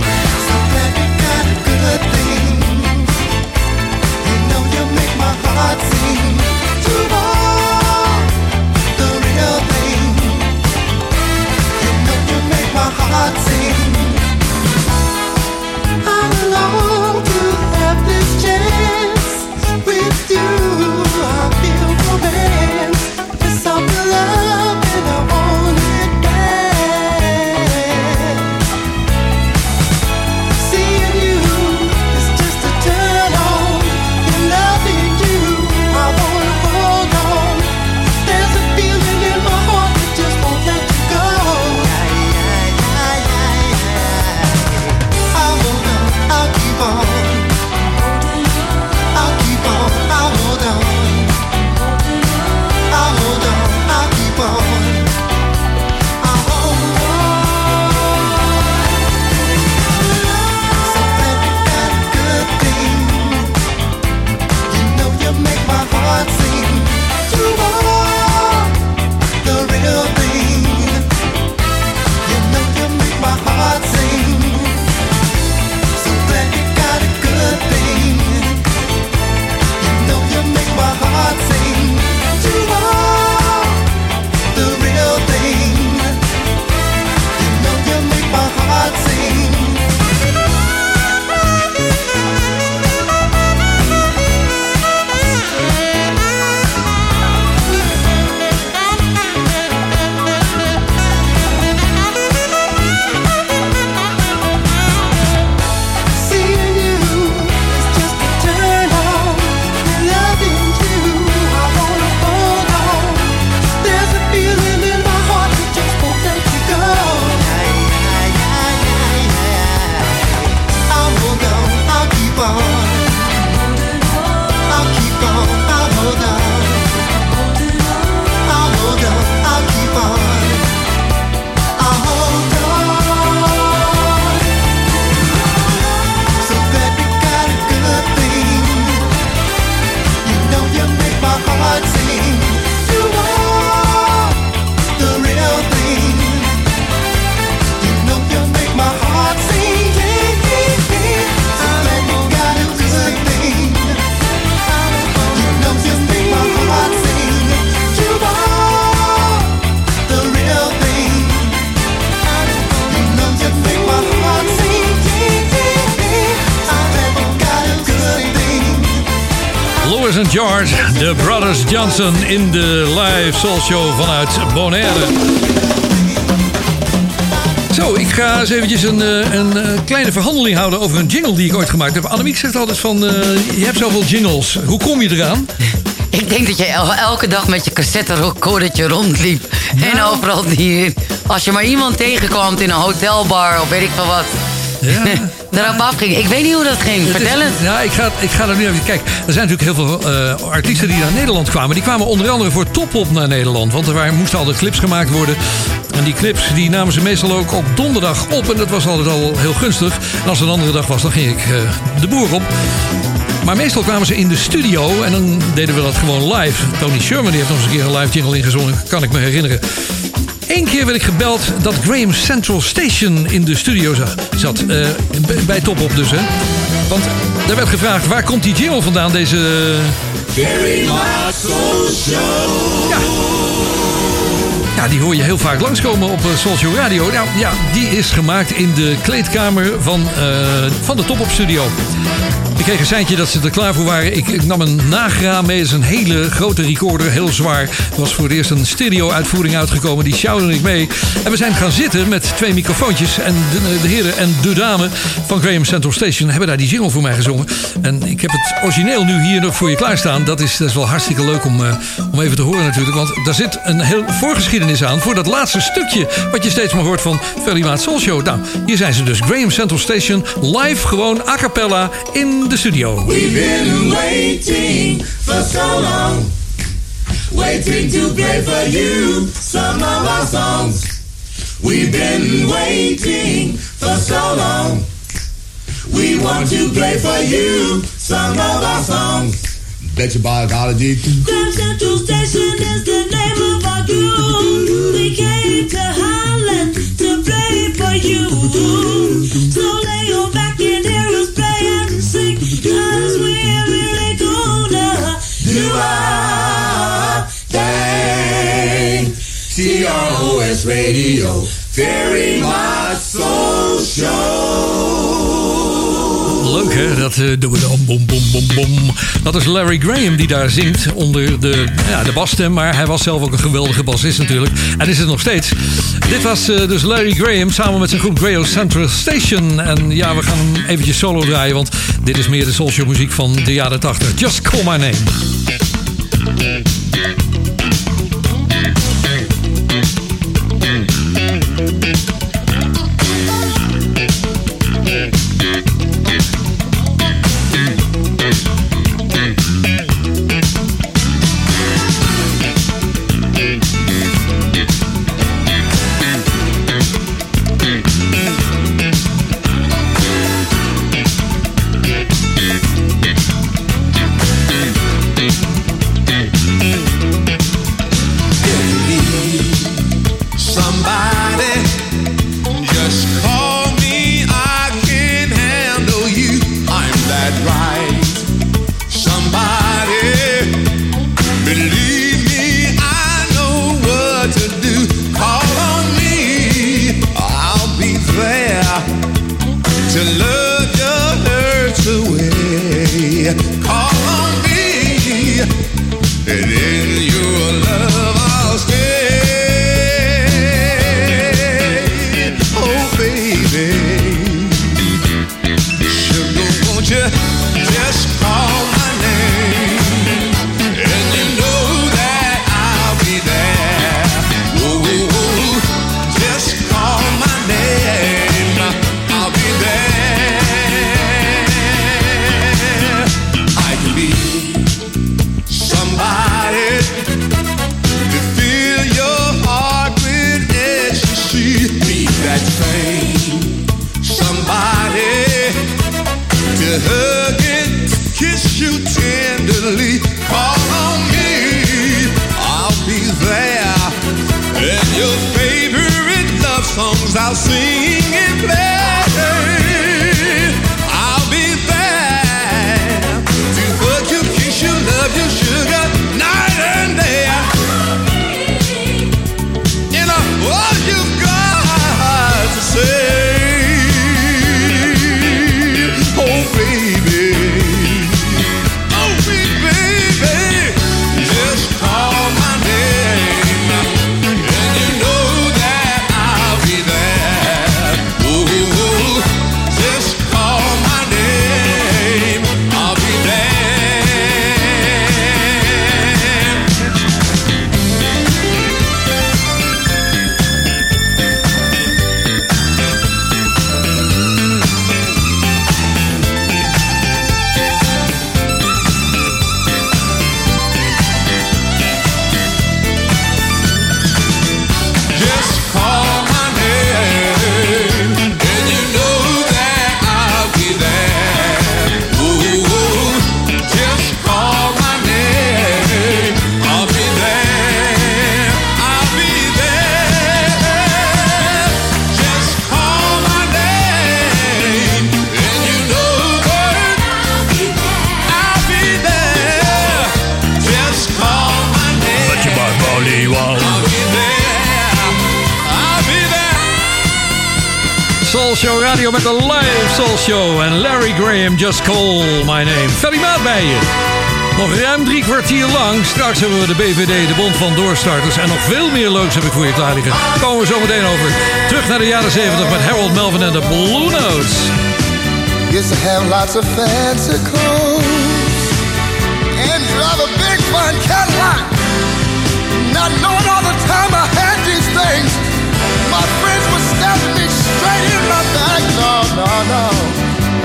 In de live soul show vanuit Bonaire. Zo, ik ga eens eventjes een, eh, een eh, kleine verhandeling houden over een jingle die ik ooit gemaakt heb. Annemiek zegt altijd van, eh, je hebt zoveel jingles. Hoe kom je eraan? Ik denk dat je el- elke dag met je cassette recordertje rondliep. En overal die... Als je maar iemand tegenkwam in een hotelbar of weet ik veel wat... erop afging. Ik weet niet hoe dat ging. Vertel het. Ja, ik ga, ik ga er nu even... Kijk, er zijn natuurlijk heel veel eh, artiesten die naar Nederland kwamen. Die kwamen onder andere voor Topop naar Nederland. Want er waren, moesten altijd clips gemaakt worden. En die clips die namen ze meestal ook op donderdag op. En dat was altijd al heel gunstig. En als het een andere dag was, dan ging ik eh, de boer op. Maar meestal kwamen ze in de studio en dan deden we dat gewoon live. Tony Sherman die heeft nog eens een keer een live jingle ingezongen, kan ik me herinneren. Eén keer werd ik gebeld dat Graham Central Station in de studio zag, zat. eh, bij Top Op dus, hè. Want er werd gevraagd, waar komt die jingle vandaan, deze... Very much so Ja. Ja, die hoor je heel vaak langskomen op eh, Soul Show Radio. Nou, ja, die is gemaakt in de kleedkamer van, eh, van de Top Op Studio. Kreeg een seintje dat ze er klaar voor waren. Ik, ik nam een Nagra mee. Is een hele grote recorder, heel zwaar. Er was voor het eerst een stereo-uitvoering uitgekomen. Die sjouwde ik mee. En we zijn gaan zitten met twee microfoontjes. En de, de heren en de dame van Graham Central Station hebben daar die jingle voor mij gezongen. En ik heb het origineel nu hier nog voor je klaarstaan. Dat is, dat is wel hartstikke leuk om, eh, om even te horen natuurlijk. Want daar zit een heel voorgeschiedenis aan voor dat laatste stukje. Wat je steeds maar hoort van Ferry Maat Soul Show. Nou, hier zijn ze dus. Graham Central Station live gewoon a cappella in de studio. We've been waiting for so long, waiting to play for you some of our songs. We've been waiting for so long. We want to play for you some of our songs. Bet your biology. Grand Central Station is the name of our group. We came to Holland to play for you. So lay your back TROS Radio, very much show. Leuk hè, dat eh, doen we dan. Bom, bom, bom, bom. Dat is Larry Graham die daar zingt onder de, ja, de basstem. Maar hij was zelf ook een geweldige bassist natuurlijk. En is het nog steeds. Dit was eh, dus Larry Graham samen met zijn groep Graham Central Station. En ja, we gaan hem eventjes solo draaien. Want dit is meer de soulshow muziek van de jaren 80. Just Call My Name. Drie kwartier lang. Straks hebben we de BVD, de Bond van Doorstarters. En nog veel meer leuks heb ik voor je klaar liggen. Komen we zo meteen over. Terug naar de jaren 70 met Harold Melvin en de Blue Notes. To have lots of fancy clothes and drive a big fine Cadillac. Not knowing all the time I had these things, my friends were stabbing me straight in my back. No, no, no.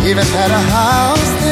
Even had a house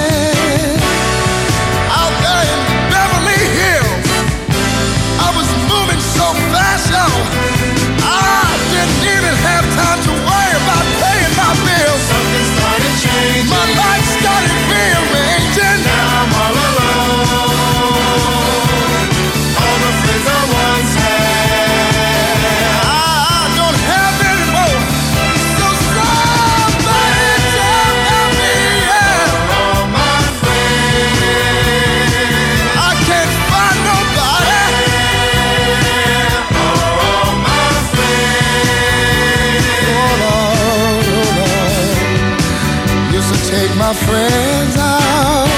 my friends out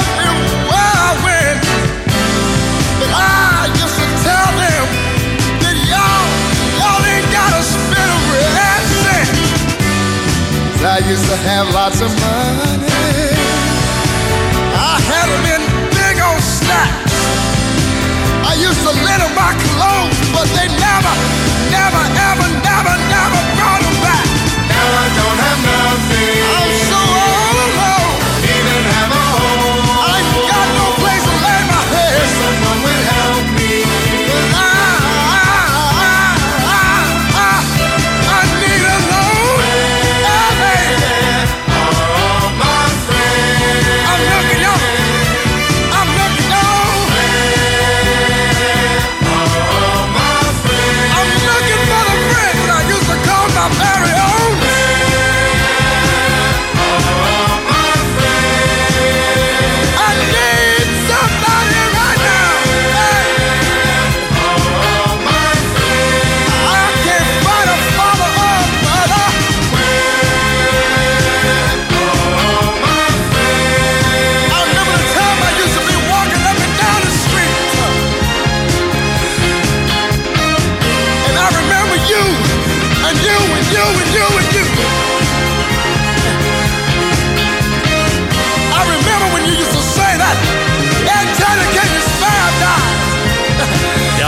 everywhere I went. But I used to tell them that y'all, y'all ain't gotta spend a I used to have lots of money.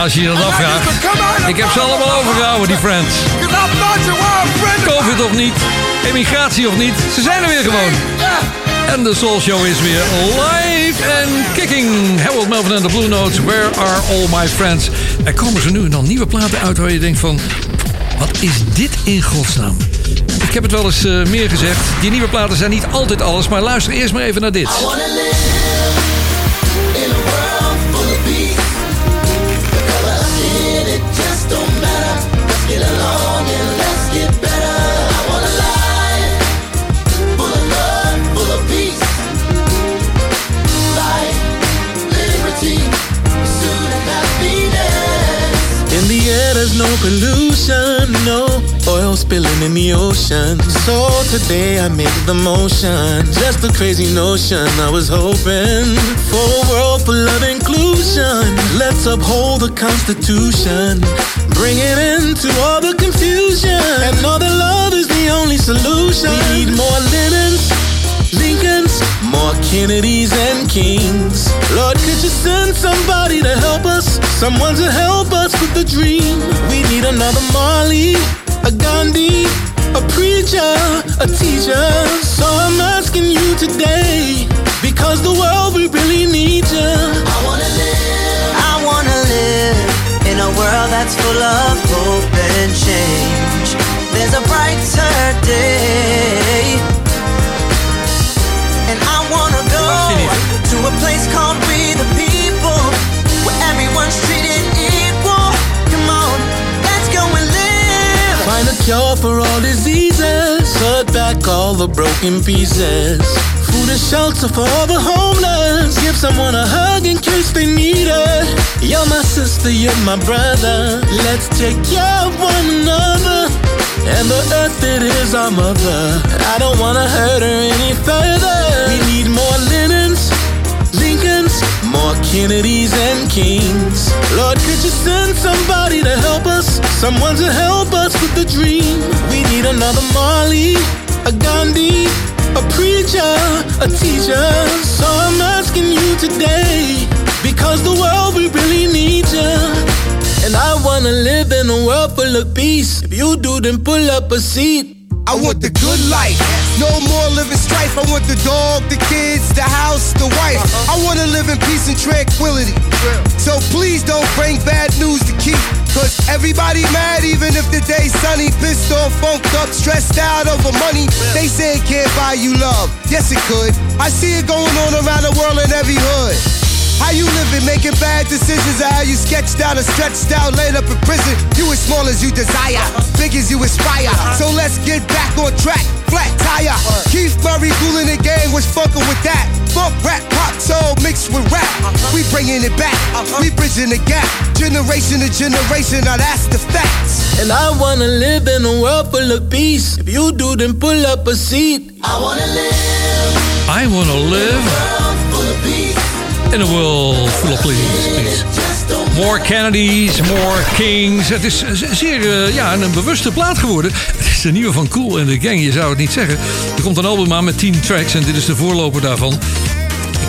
Als je dat afvraagt. Ik heb ze allemaal overgehouden, die friends. Covid of niet, emigratie of niet, ze zijn er weer gewoon. En de Soul Show is weer live en kicking. Harold Melvin en de Blue Notes, Where Are All My Friends? Er komen ze nu en dan nieuwe platen uit waar je denkt van... Wat is dit in godsnaam? Ik heb het wel eens eh, meer gezegd. Die nieuwe platen zijn niet altijd alles, maar luister eerst maar even naar dit. No pollution, no oil spilling in the ocean. So today I made the motion, just a crazy notion. I was hoping for a world full of inclusion. Let's uphold the Constitution, bring it into all the confusion. And know that love is the only solution. We need more Lennons. Kennedys and Kings. Lord, could you send somebody to help us? Someone to help us with the dream. We need another Marley, a Gandhi, a preacher, a teacher. So I'm asking you today, because the world we really need you. I wanna live. I wanna live in a world that's full of hope and change. There's a brighter day. And I wanna place called We the People, where everyone's treated equal. Come on, let's go and live. Find a cure for all diseases. Put back all the broken pieces. Food and shelter for all the homeless. Give someone a hug in case they need it. You're my sister, you're my brother. Let's take care of one another. And the earth it is our mother. I don't wanna hurt her any further. We need more Lincolns, more Kennedys and Kings. Lord, could you send somebody to help us? Someone to help us with the dream. We need another Marley, a Gandhi, a preacher, a teacher. So I'm asking you today, because the world we really need you. And I wanna live in a world full of peace. If you do, then pull up a seat. I want the good life. No more living strife. I want the dog, the kids, the house, the wife. I want to live in peace and tranquility. So please don't bring bad news to keep. Cause everybody mad even if the day's sunny. Pissed off, funked up, stressed out over money. They say it can't buy you love. Yes, it could. I see it going on around the world in every hood. How you living, making bad decisions, or how you sketched out and stretched out, laid up in prison. You as small as you desire, big as you aspire. So let's get back on track, flat tire. Keith Murray fooling the game was fucking with that. Funk, rap, pop, soul mixed with rap. We bringing it back, we bridging the gap. Generation to generation, now that's the facts. And I wanna live in a world full of peace. If you do, then pull up a seat. I wanna live. I wanna live Full of peace. In a world full of peace. More Kennedys, more Kings. Het is zeer eh, ja, een bewuste plaat geworden. Het is de nieuwe van Cool en the Gang, je zou het niet zeggen. Er komt een album aan met 10 tracks en dit is de voorloper daarvan.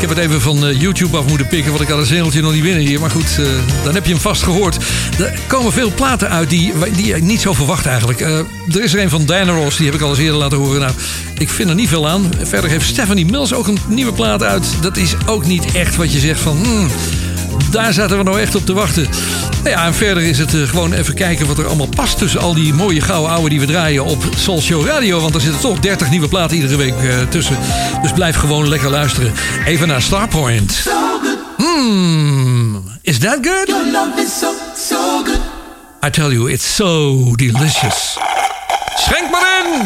Ik heb het even van eh, YouTube af moeten pikken, want ik had een zegeltje nog niet binnen hier. Maar goed, eh, dan heb je hem vast gehoord. Er komen veel platen uit die, die niet zo verwacht eigenlijk. Eh, er is er een van Diana Ross, die heb ik al eens eerder laten horen. Nou, ik vind er niet veel aan. Verder heeft Stephanie Mills ook een nieuwe plaat uit. Dat is ook niet echt wat je zegt van... hmm, daar zaten we nou echt op te wachten. Nou ja, en verder is het eh, gewoon even kijken wat er allemaal past tussen al die mooie gouden ouwe die we draaien op Soul Show Radio. Want er zitten toch 30 nieuwe platen iedere week eh, tussen. Dus blijf gewoon lekker luisteren. Even naar Starpoint. Hmm, is that good? Your love is so, so good. I tell you, it's so delicious. Schenk maar in!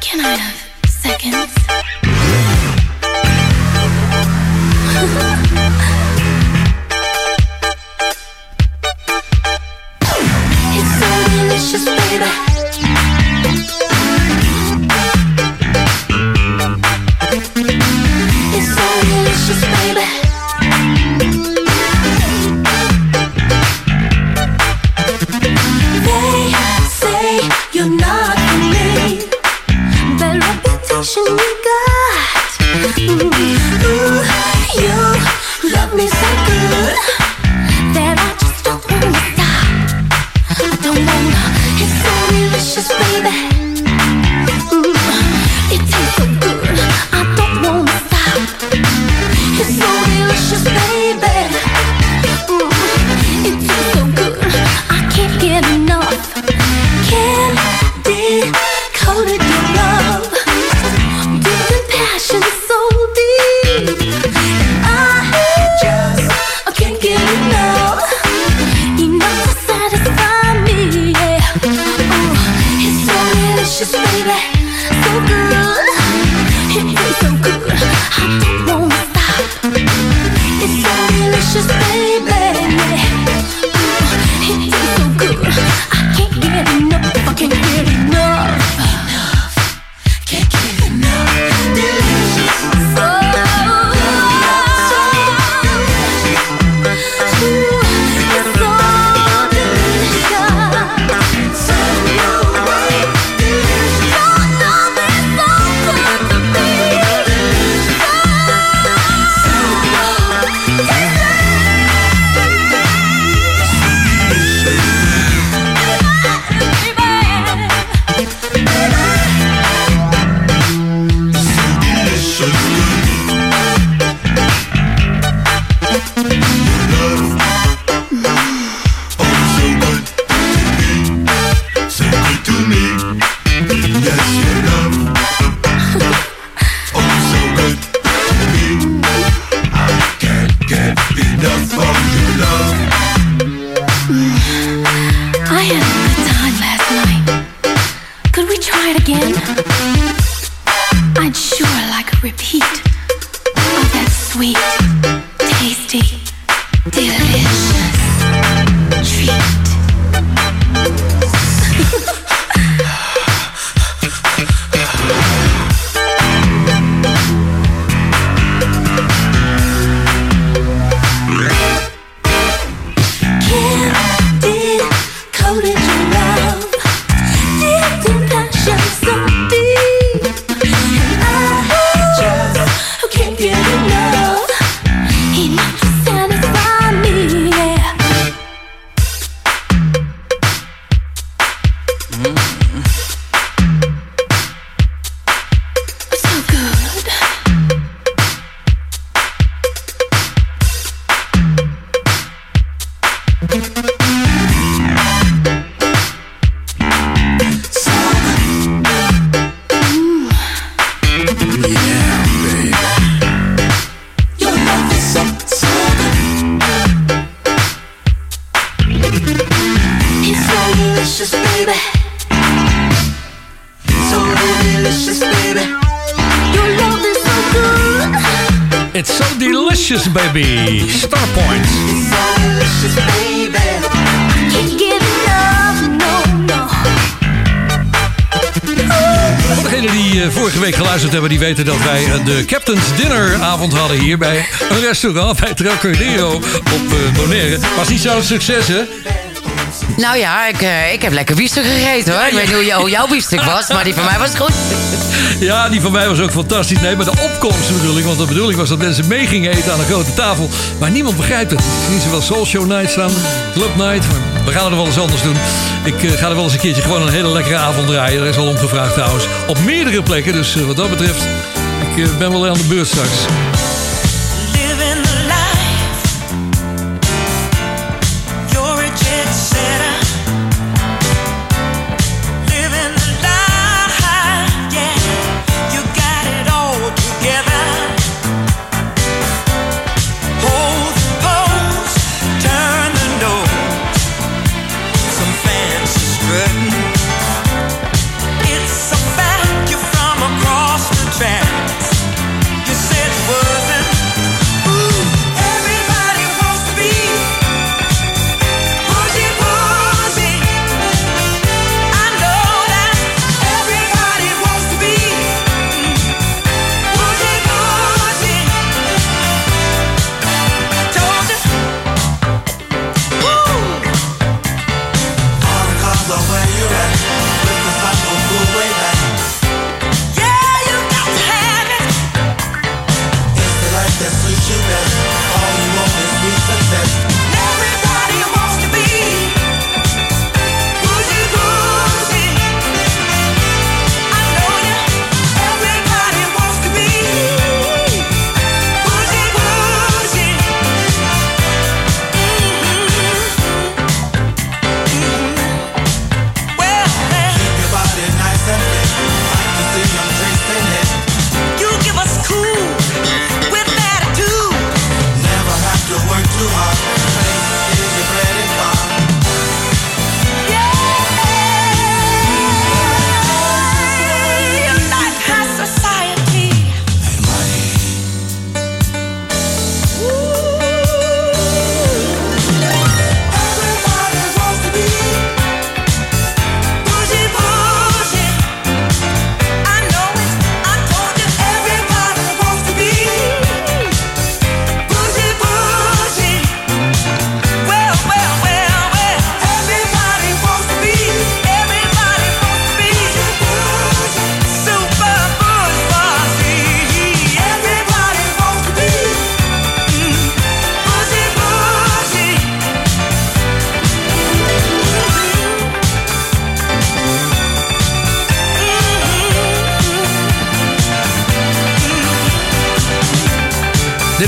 Can I have seconds? it's so delicious, baby. Captain's Dinner avond hadden hier bij een restaurant bij Trocadero op Bonaire. Was niet zo'n succes, hè? Nou ja, ik, eh, ik heb lekker biefstuk gegeten hoor. Ik weet niet hoe, jou- hoe jouw biefstuk was, maar die van mij was goed. Ja, die van mij was ook fantastisch. Nee, maar de opkomst bedoel ik. Want de bedoeling was dat mensen mee gingen eten aan een grote tafel. Maar niemand begrijpt het. Het is niet zowel Soul Show Night staan, Club Night. Maar we gaan het er wel eens anders doen. Ik eh, ga er wel eens een keertje gewoon een hele lekkere avond draaien. Er is al om gevraagd trouwens. Op meerdere plekken. Dus wat dat betreft, ik eh, ben wel aan de beurt straks.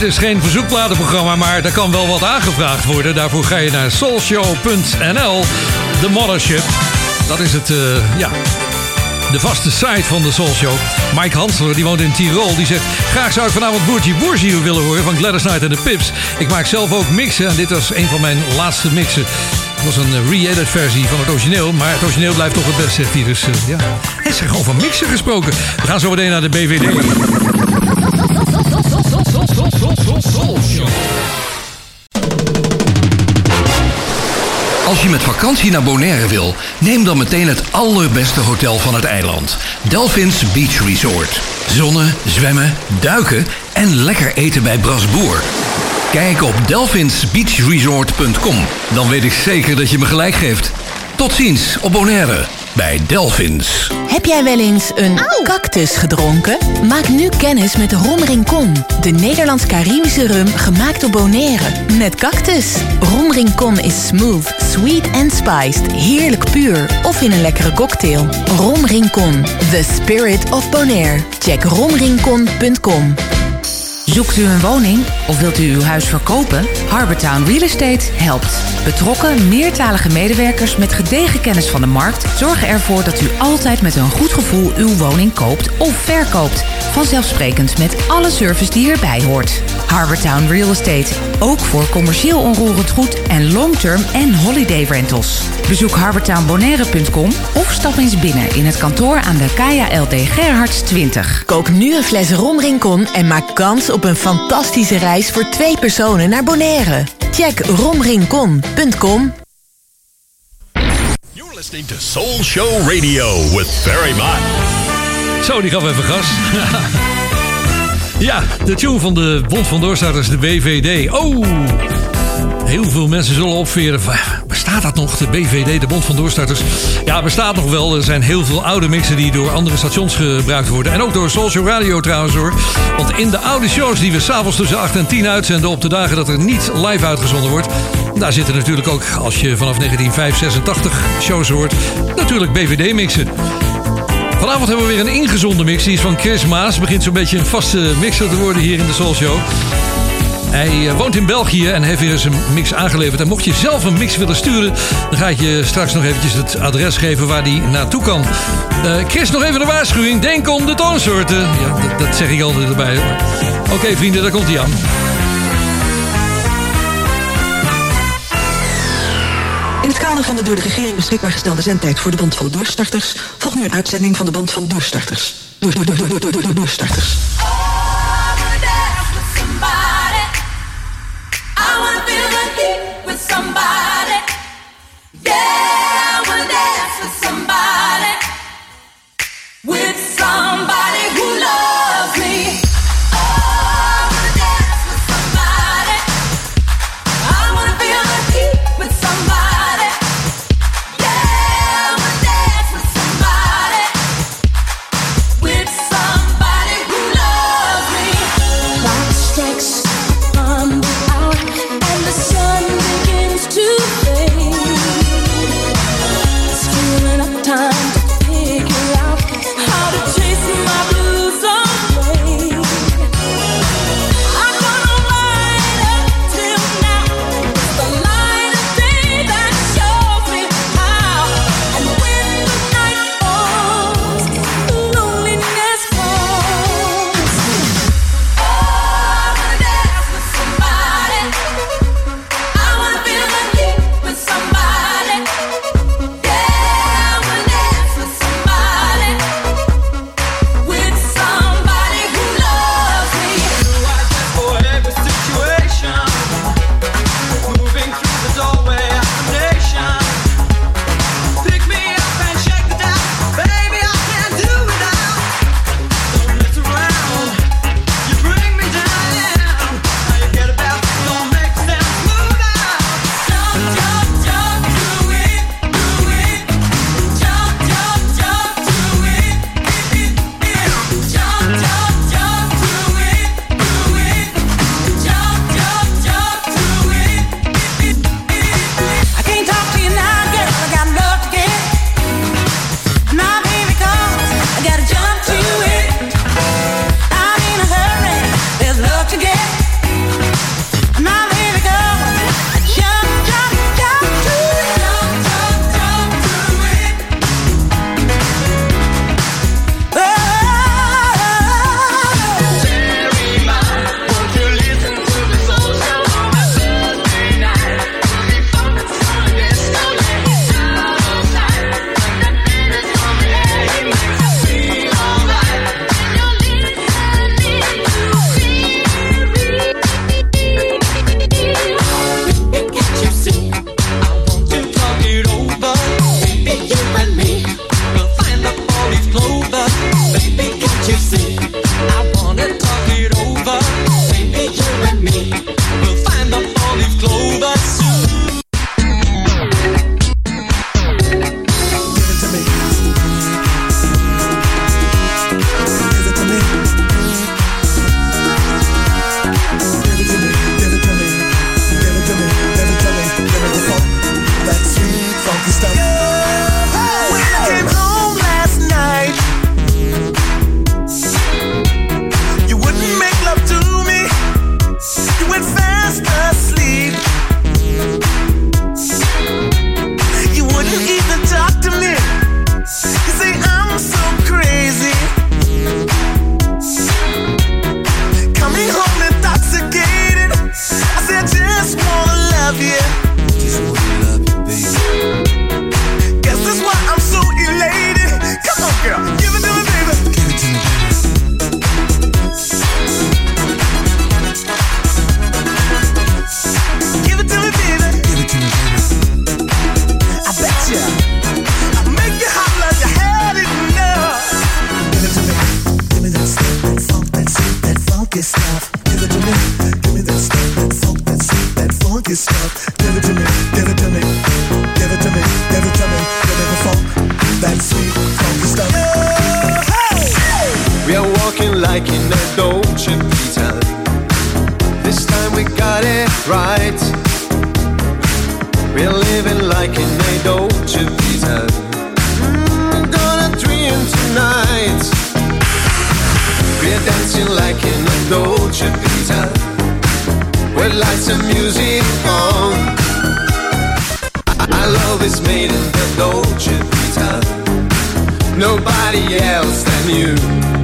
Is geen verzoekplatenprogramma, maar er kan wel wat aangevraagd worden. Daarvoor ga je naar soulshow.nl, de mothership. Dat is het, eh, ja, de vaste site van de Soul Show. Mike Hansler, die woont in Tirol, die zegt... Graag zou ik vanavond Boertje Boertje willen horen van Gladys Knight en de Pips. Ik maak zelf ook mixen en dit was een van mijn laatste mixen. Het was een eh, re-edit versie van het origineel, maar het origineel blijft toch het best, zegt hij. Dus eh, ja, hij is er gewoon van mixen gesproken. We gaan zo meteen naar de BVD. Als je met vakantie naar Bonaire wil, neem dan meteen het allerbeste hotel van het eiland. Delphins Beach Resort. Zonnen, zwemmen, duiken en lekker eten bij Brasboer. Kijk op delphinsbeachresort.com. Dan weet ik zeker dat je me gelijk geeft. Tot ziens op Bonaire bij Delphins. Heb jij wel eens een cactus gedronken? Maak nu kennis met Rom Rincon, de Nederlands-Caribische rum gemaakt op Bonaire. Met cactus. Rom Rincon is smooth, sweet en spiced, heerlijk puur of in een lekkere cocktail. Rom Rincon, the spirit of Bonaire. Check romrincon.com. Zoekt u een woning of wilt u uw huis verkopen? Harbortown Real Estate helpt. Betrokken, meertalige medewerkers met gedegen kennis van de markt zorgen ervoor dat u altijd met een goed gevoel uw woning koopt of verkoopt. Vanzelfsprekend met alle service die erbij hoort. Harbortown Real Estate. Ook voor commercieel onroerend goed en long-term en holiday rentals. Bezoek harbortownbonaire.com of stap eens binnen in het kantoor aan de Kaya LD Gerhards 20. Koop nu een fles Ron Rincon en maak kans op een fantastische reis voor twee personen naar Bonaire. Check romrincon.com. You're listening to Soul Show Radio with Barry Mott. Zo, die gaf even gas. ja, de tune van de Bond van Doorstarters, de BVD. Oh, heel veel mensen zullen opveren. Bestaat dat nog, de BVD, de Bond van Doorstarters? Ja, bestaat nog wel. Er zijn heel veel oude mixen die door andere stations gebruikt worden. En ook door Social Radio trouwens hoor. Want in de oude shows die we s'avonds tussen 8 en 10 uitzenden... op de dagen dat er niet live uitgezonden wordt... daar zitten natuurlijk ook, als je vanaf 1985 shows hoort... natuurlijk BVD-mixen. Vanavond hebben we weer een ingezonden mix. Die is van Chris Maas. Begint zo'n beetje een vaste mixer te worden hier in de Soul Show. Hij eh, woont in België en heeft weer eens een mix aangeleverd. En mocht je zelf een mix willen sturen, dan ga ik je straks nog eventjes het adres geven waar die naartoe kan. Eh, Chris, nog even een waarschuwing. Denk om de toonsoorten. Ja, dat zeg ik altijd erbij. Oké vrienden, daar komt hij aan. Het kader van de door de regering beschikbaar gestelde zendtijd voor de Bond van Doorstarters volgt nu een uitzending van de Bond van Doorstarters. Door, door, door, door, door, door, door, doorstarters. Like in a Dolce Vita. Mm, gonna dream tonight. We're dancing like in a Dolce Vita. With lights and music on. Our love is made in the Dolce Vita. Nobody else than you.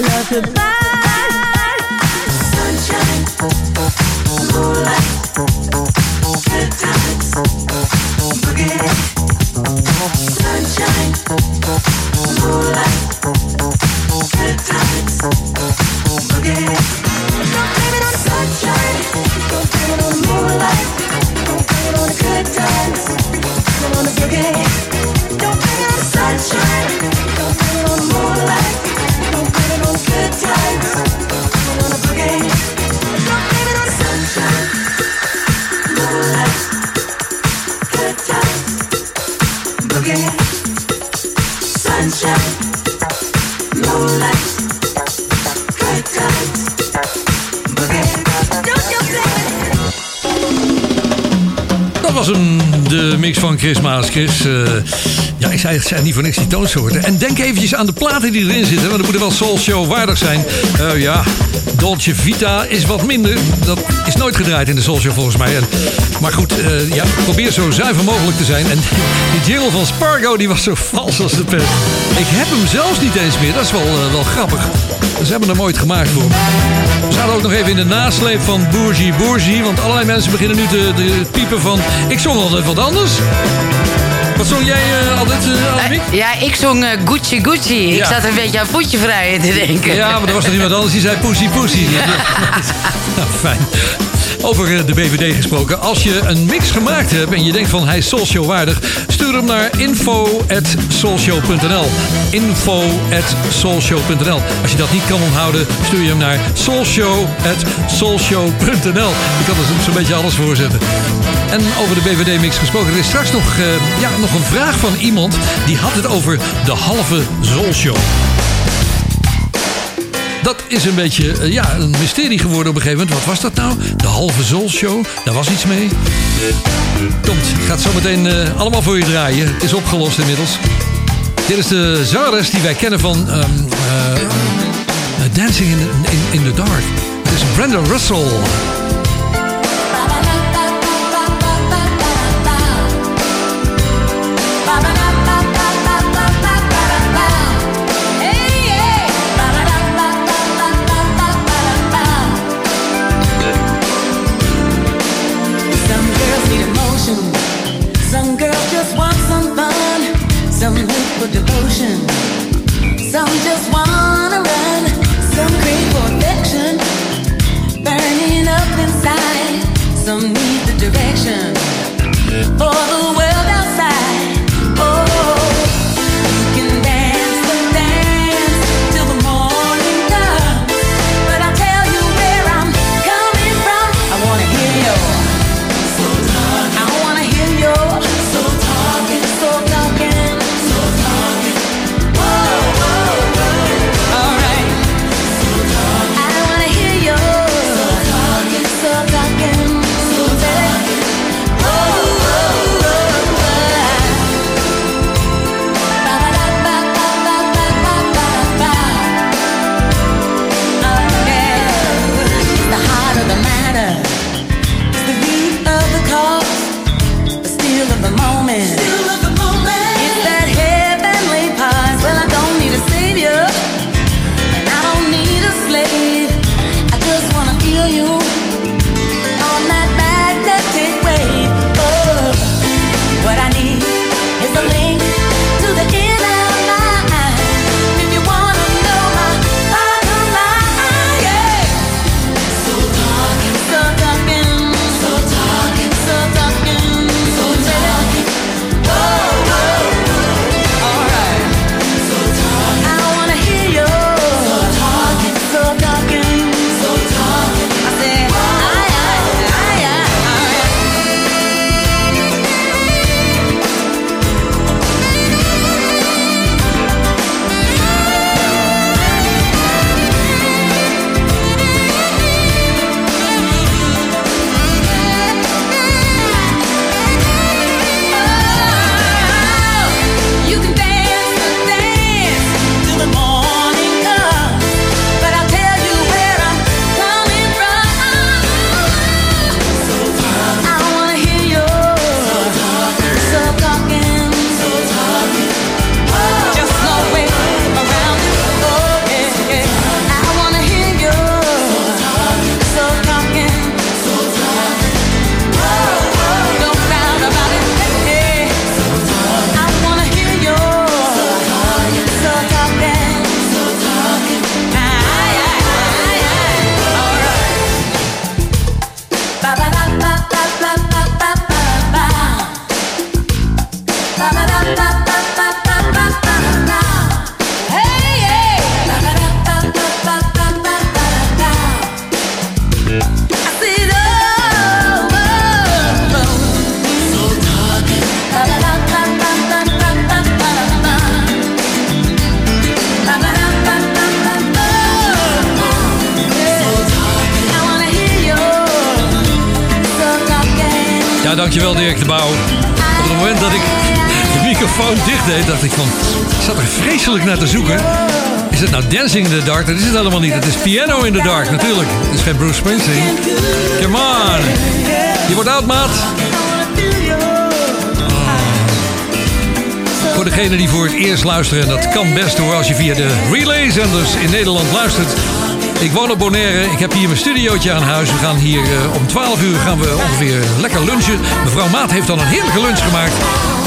Love goodbye. Chris Maas. Chris, eh, ja, ik zei, ik zei niet voor niks die toonsoorten. En denk eventjes aan de platen die erin zitten, want dat moet wel Soul Show waardig zijn. Eh, ja, Dolce Vita is wat minder. Dat is nooit gedraaid in de Soul Show volgens mij. En, maar goed, eh, ja, probeer zo zuiver mogelijk te zijn. En die jingle van Spargo, die was zo vals als de pest. Ik heb hem zelfs niet eens meer. Dat is wel, wel grappig. Ze hebben hem ooit gemaakt voor me. We zaten ook nog even in de nasleep van Bourgie Bourgie. Want allerlei mensen beginnen nu te, te piepen van... Ik zong altijd wat anders. Wat zong jij eh, altijd, uh? Ja, ik zong Gucci Gucci. Ik Ja. zat een beetje aan voetje vrij te denken. Ja, maar er was nog iemand anders die zei Pussy Pussy. nou, fijn. Over eh, de BVD gesproken. Als je een mix gemaakt hebt en je denkt van hij is Soulshow waardig... stuur hem naar info.soulshow.nl info.soulshow.nl Als je dat niet kan onthouden, stuur je hem naar soulshow.soulshow.nl Ik kan er zo'n beetje alles voor zetten. En over de BVD-mix gesproken. Er is straks nog, eh, ja, nog een vraag van iemand... die had het over de halve Soulshow. Dat is een beetje eh, ja, een mysterie geworden op een gegeven moment. Wat was dat nou? De halve Soul Show? Daar was iets mee. Komt, ik ga het zo meteen eh, allemaal voor je draaien. Het is opgelost inmiddels. Dit is de zangeres die wij kennen van ehm, eh, Dancing in, in, in the Dark. Het is Brenda Russell. Some look for devotion. Some just wanna run. Some crave for affection. Burning up inside. Some naar te zoeken. Is het nou Dancing in the Dark? Dat is het helemaal niet. Het is Piano in the Dark, natuurlijk. Het is geen Bruce Springsteen. Come on. Je wordt oud, maat. Voor degenen die voor het eerst luisteren, en dat kan best hoor als je via de relay-zenders in Nederland luistert. Ik woon op Bonaire, ik heb hier mijn studiootje aan huis. We gaan hier eh, om 12 uur gaan we ongeveer lekker lunchen. Mevrouw Maat heeft dan een heerlijke lunch gemaakt.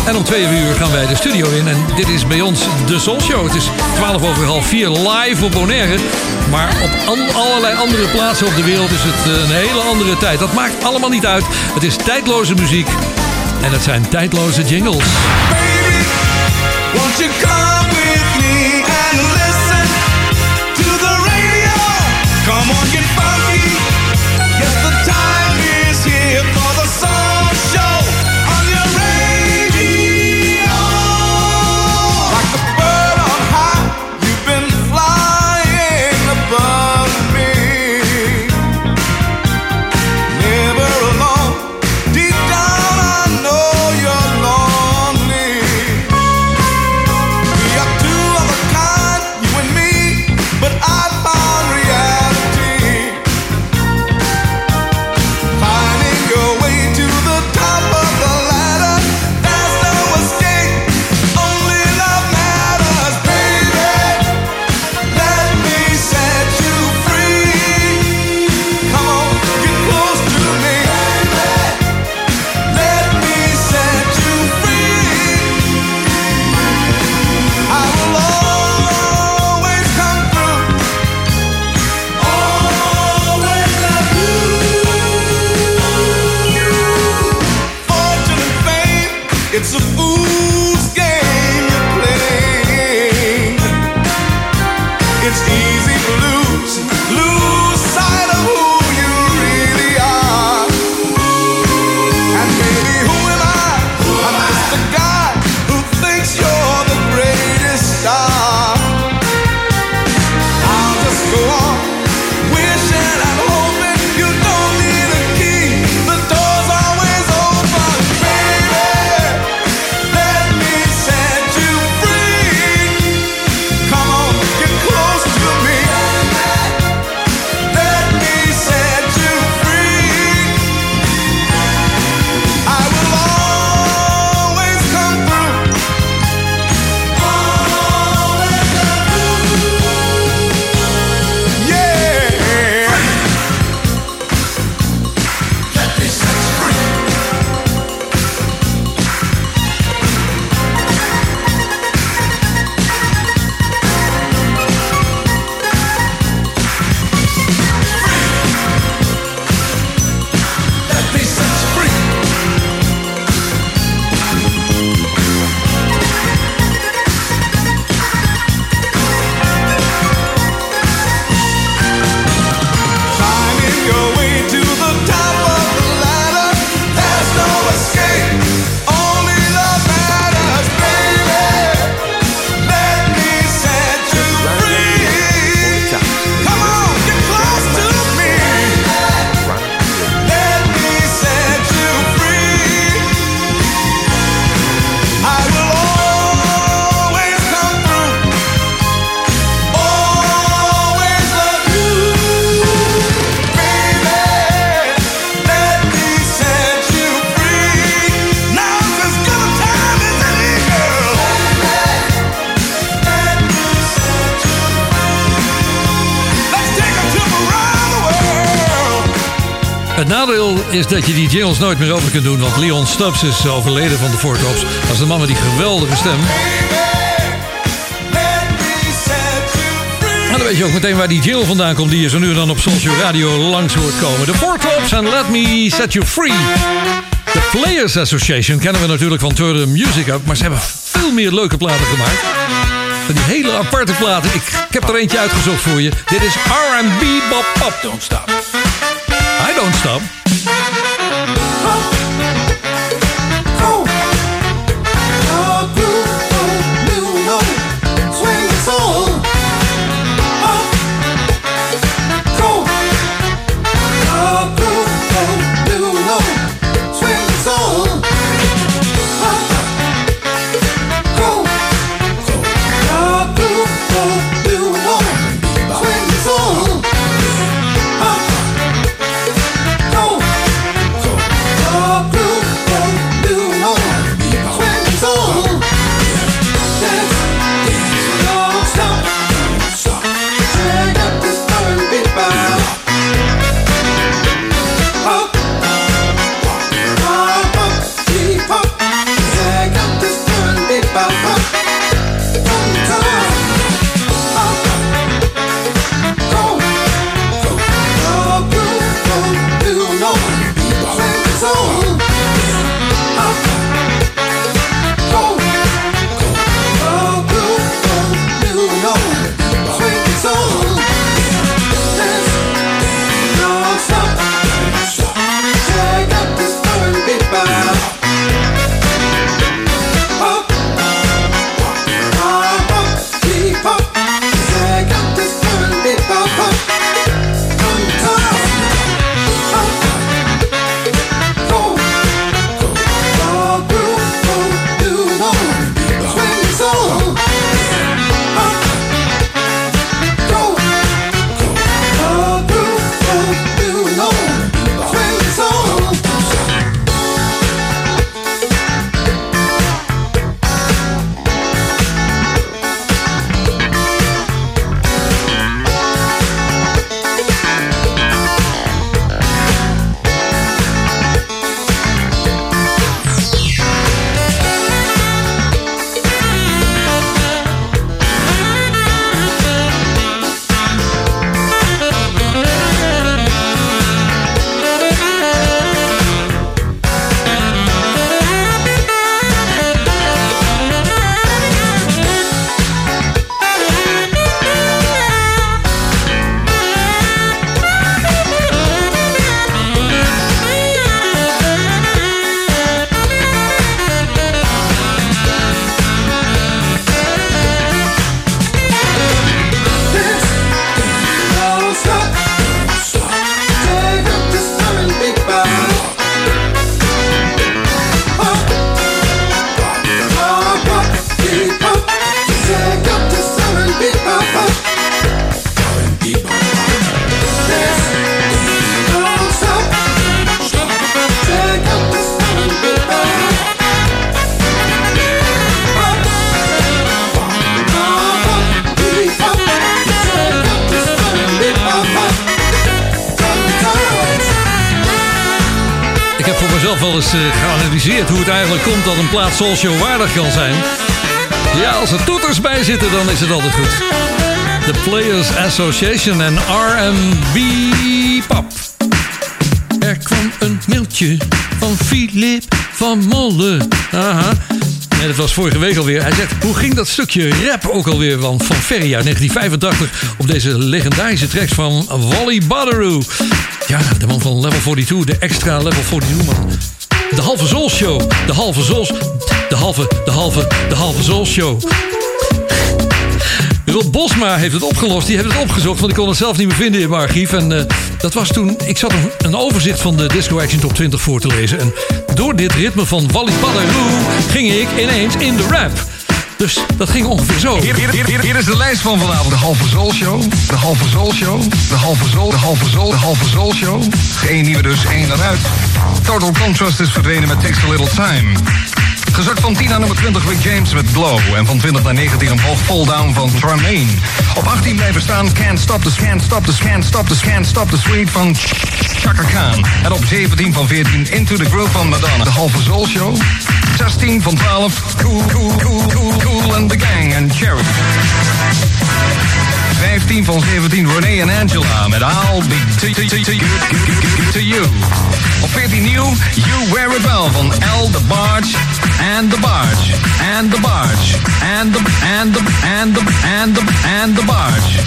En om 2 uur gaan wij de studio in. En dit is bij ons de Soul Show. Het is 12 over half 4 live op Bonaire. Maar op allerlei andere plaatsen op de wereld is het eh, een hele andere tijd. Dat maakt allemaal niet uit. Het is tijdloze muziek. En het zijn tijdloze jingles. Won't is dat je die jingles nooit meer over kunt doen, want Leon Stubbs is overleden van de Four Tops. Dat is de man met die geweldige stem. En dan weet je ook meteen waar die jingle vandaan komt die je zo nu dan op Soulshow Radio langs hoort komen. De Four Tops en Let Me Set You Free. De Players Association kennen we natuurlijk van Turn the Music Up, maar ze hebben veel meer leuke platen gemaakt. Van die hele aparte platen. Ik, ik heb er eentje uitgezocht voor je. Dit is R&B Bop Pop. Don't stop. I don't stop. Soulshow waardig kan zijn. Ja, als er toeters bij zitten, dan is het altijd goed. The Players Association en R&B Pop. Er kwam een mailtje van Philip van Molle. Aha. Nee, dat was vorige week alweer. Hij zegt, hoe ging dat stukje rap ook alweer van, van Ferry uit 1985... op deze legendarische tracks van Wally Badaroo. Ja, de man van Level 42, de extra Level 42 man. De halve Soul Show. De halve Soul... De halve, de halve, de halve Soul Show. Rob Bosma heeft het opgelost. Die heeft het opgezocht, want ik kon het zelf niet meer vinden in mijn archief. En eh, dat was toen... Ik zat een, overzicht van de Disco Action Top 20 voor te lezen. En door dit ritme van Wally Badaroo ging ik ineens in de rap. Dus dat ging ongeveer zo. Hier, hier, hier, is de lijst van vanavond. De halve Soul Show. De halve Soul Show. De halve Soul. De halve Soul. De halve Soul Show. Eén nieuwe dus, één eruit. Total Contrast is verdwenen met Takes a Little Time. Gezakt van 10 naar nummer 20 Rick James met Blow. En van 20 naar 19 omhoog Fall Down van Tremaine. Op 18 blijven staan Can't Stop the Can't Stop the Can't Stop the Can't Stop the Sweet van Chaka Khan. En op 17 van 14 Into the Groove van Madonna. De halve Soul Show. 16 van 12 Cool, Cool, Cool, Cool, Cool and the Gang en Cherry. 15 van 17 Renee en Angela met I'll Be To, to, to, to, you. Op 14 nieuw You Wear It Well van L The Barge and The Barge and The Barge and The and The and The and The and The Barge.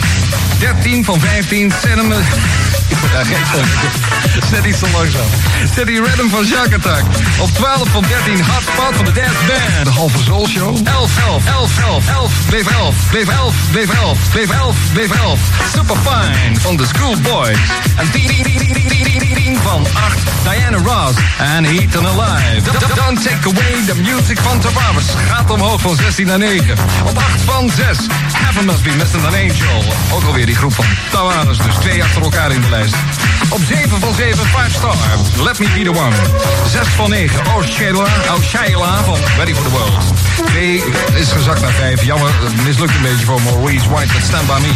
13 van 15 Cinnamon... Iets te langzaam. Steady Rhythm van Shark Attack. Op 12 van 13 Hotspot van de Dance Band. De halve Soul Show. 11, 11, 11, 11, 11, bleef 11, bleef 11, bleef 11, bleef 11, bleef 11. Super Fine van de Schoolboys. En 10, 10, 10, 10, 10, 10, 10, 10 van 8 Diana Ross en Eaten Alive. Don't Take Away the Music van Tavares. Gaat omhoog van 16 naar 9. Op 8 van 6 Heaven Must Be Missing an Angel. Ook alweer die groep van Tavares. Dus twee achter elkaar in de lijst. Op 7 van 7 5 Star. Let Me Be The One. 6 van 9 Oh Sheila, oh Sheila van Ready For The World. 2 is gezakt naar 5. Jammer, het mislukt een beetje voor Maurice White met Stand By Me.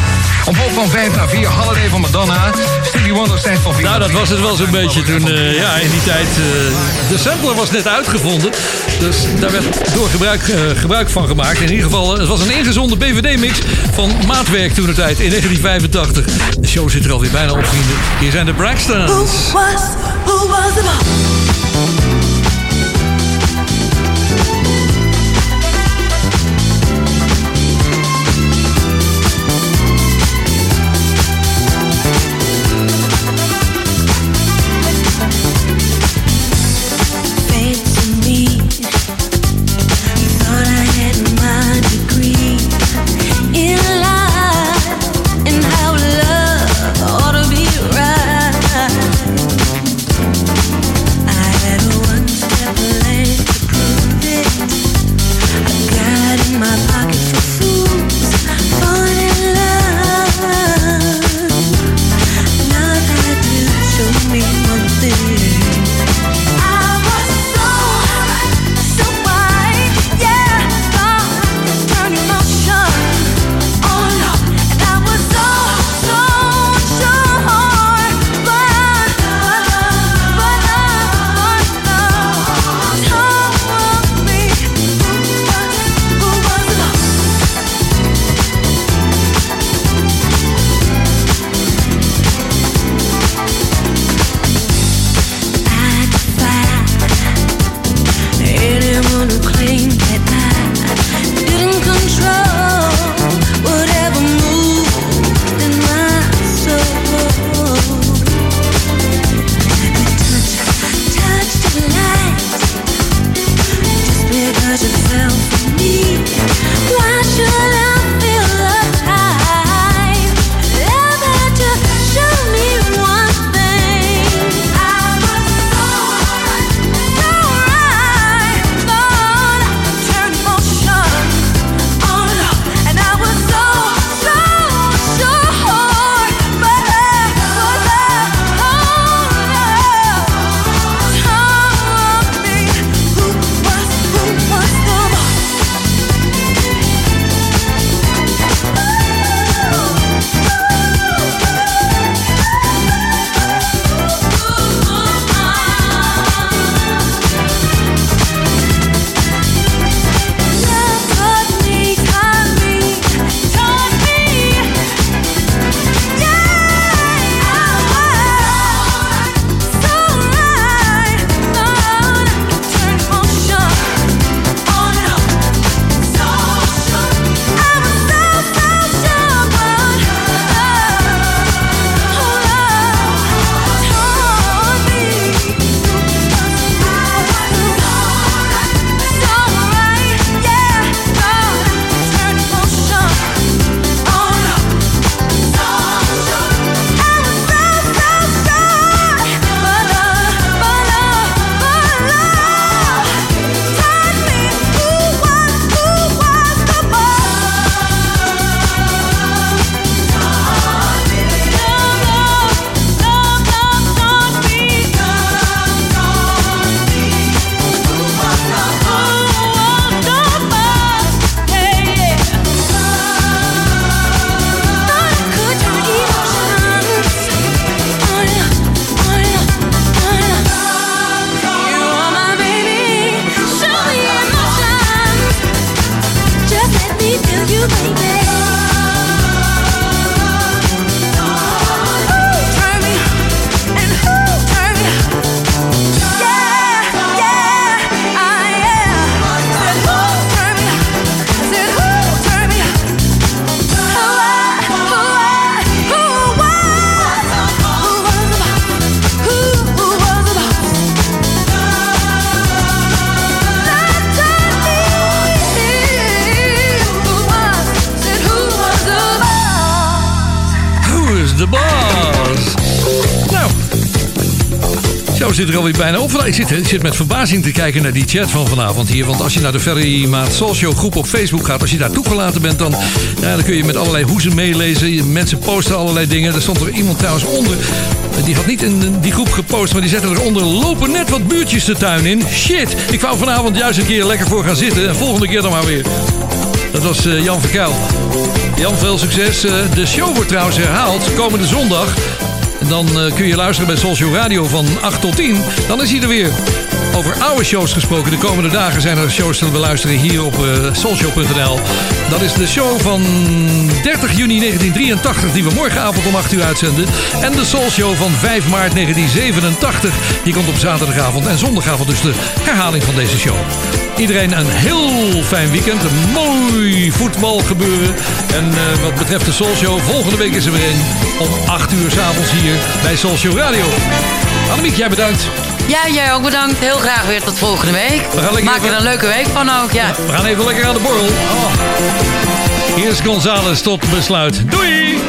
Omhoog van 5 naar 4 Holiday van Madonna. Stevie Wonder stijgt van 4 Nou, dat was het wel zo'n beetje toen, eh, ja, in die tijd. eh, de sampler was net uitgevonden. Dus daar werd door gebruik, eh, gebruik van gemaakt. In ieder geval, het was een ingezonde BVD-mix van Maatwerk toen de tijd in 1985. De show zit er alweer bijna op, vrienden. Hier zijn de Braxtons. Who was, who was the bijna op. Ik zit, ik zit met verbazing te kijken naar die chat van vanavond hier. Want als je naar de Ferry Maat Soul Show groep op Facebook gaat... als je daar toegelaten bent, dan, dan kun je met allerlei hoezen meelezen. Mensen posten allerlei dingen. Er stond er iemand trouwens onder. Die had niet in die groep gepost, maar die zette eronder... lopen net wat buurtjes de tuin in. Shit, ik wou vanavond juist een keer lekker voor gaan zitten. En volgende keer dan maar weer. Dat was eh, Jan Verkuil. Jan, veel succes. Eh, de show wordt trouwens herhaald komende zondag. Dan eh, kun je luisteren bij Soulshow Radio van 8 tot 10. Dan is hij er weer. Over oude shows gesproken. De komende dagen zijn er shows te beluisteren hier op uh, soulshow.nl. Dat is de show van 30 juni 1983 die we morgenavond om 8 uur uitzenden. En de Soul Show van 5 maart 1987. Die komt op zaterdagavond en zondagavond dus de herhaling van deze show. Iedereen een heel fijn weekend. Een mooi voetbalgebeuren. En uh, wat betreft de Soul Show, volgende week is er weer een om 8 uur s'avonds hier bij Soul Show Radio. Annemiek, jij bedankt. Ja, jij ook bedankt. Heel graag weer tot volgende week. Maak er een leuke week van ook, ja. We gaan even lekker aan de borrel. Oh. Hier is Gonzales tot besluit. Doei!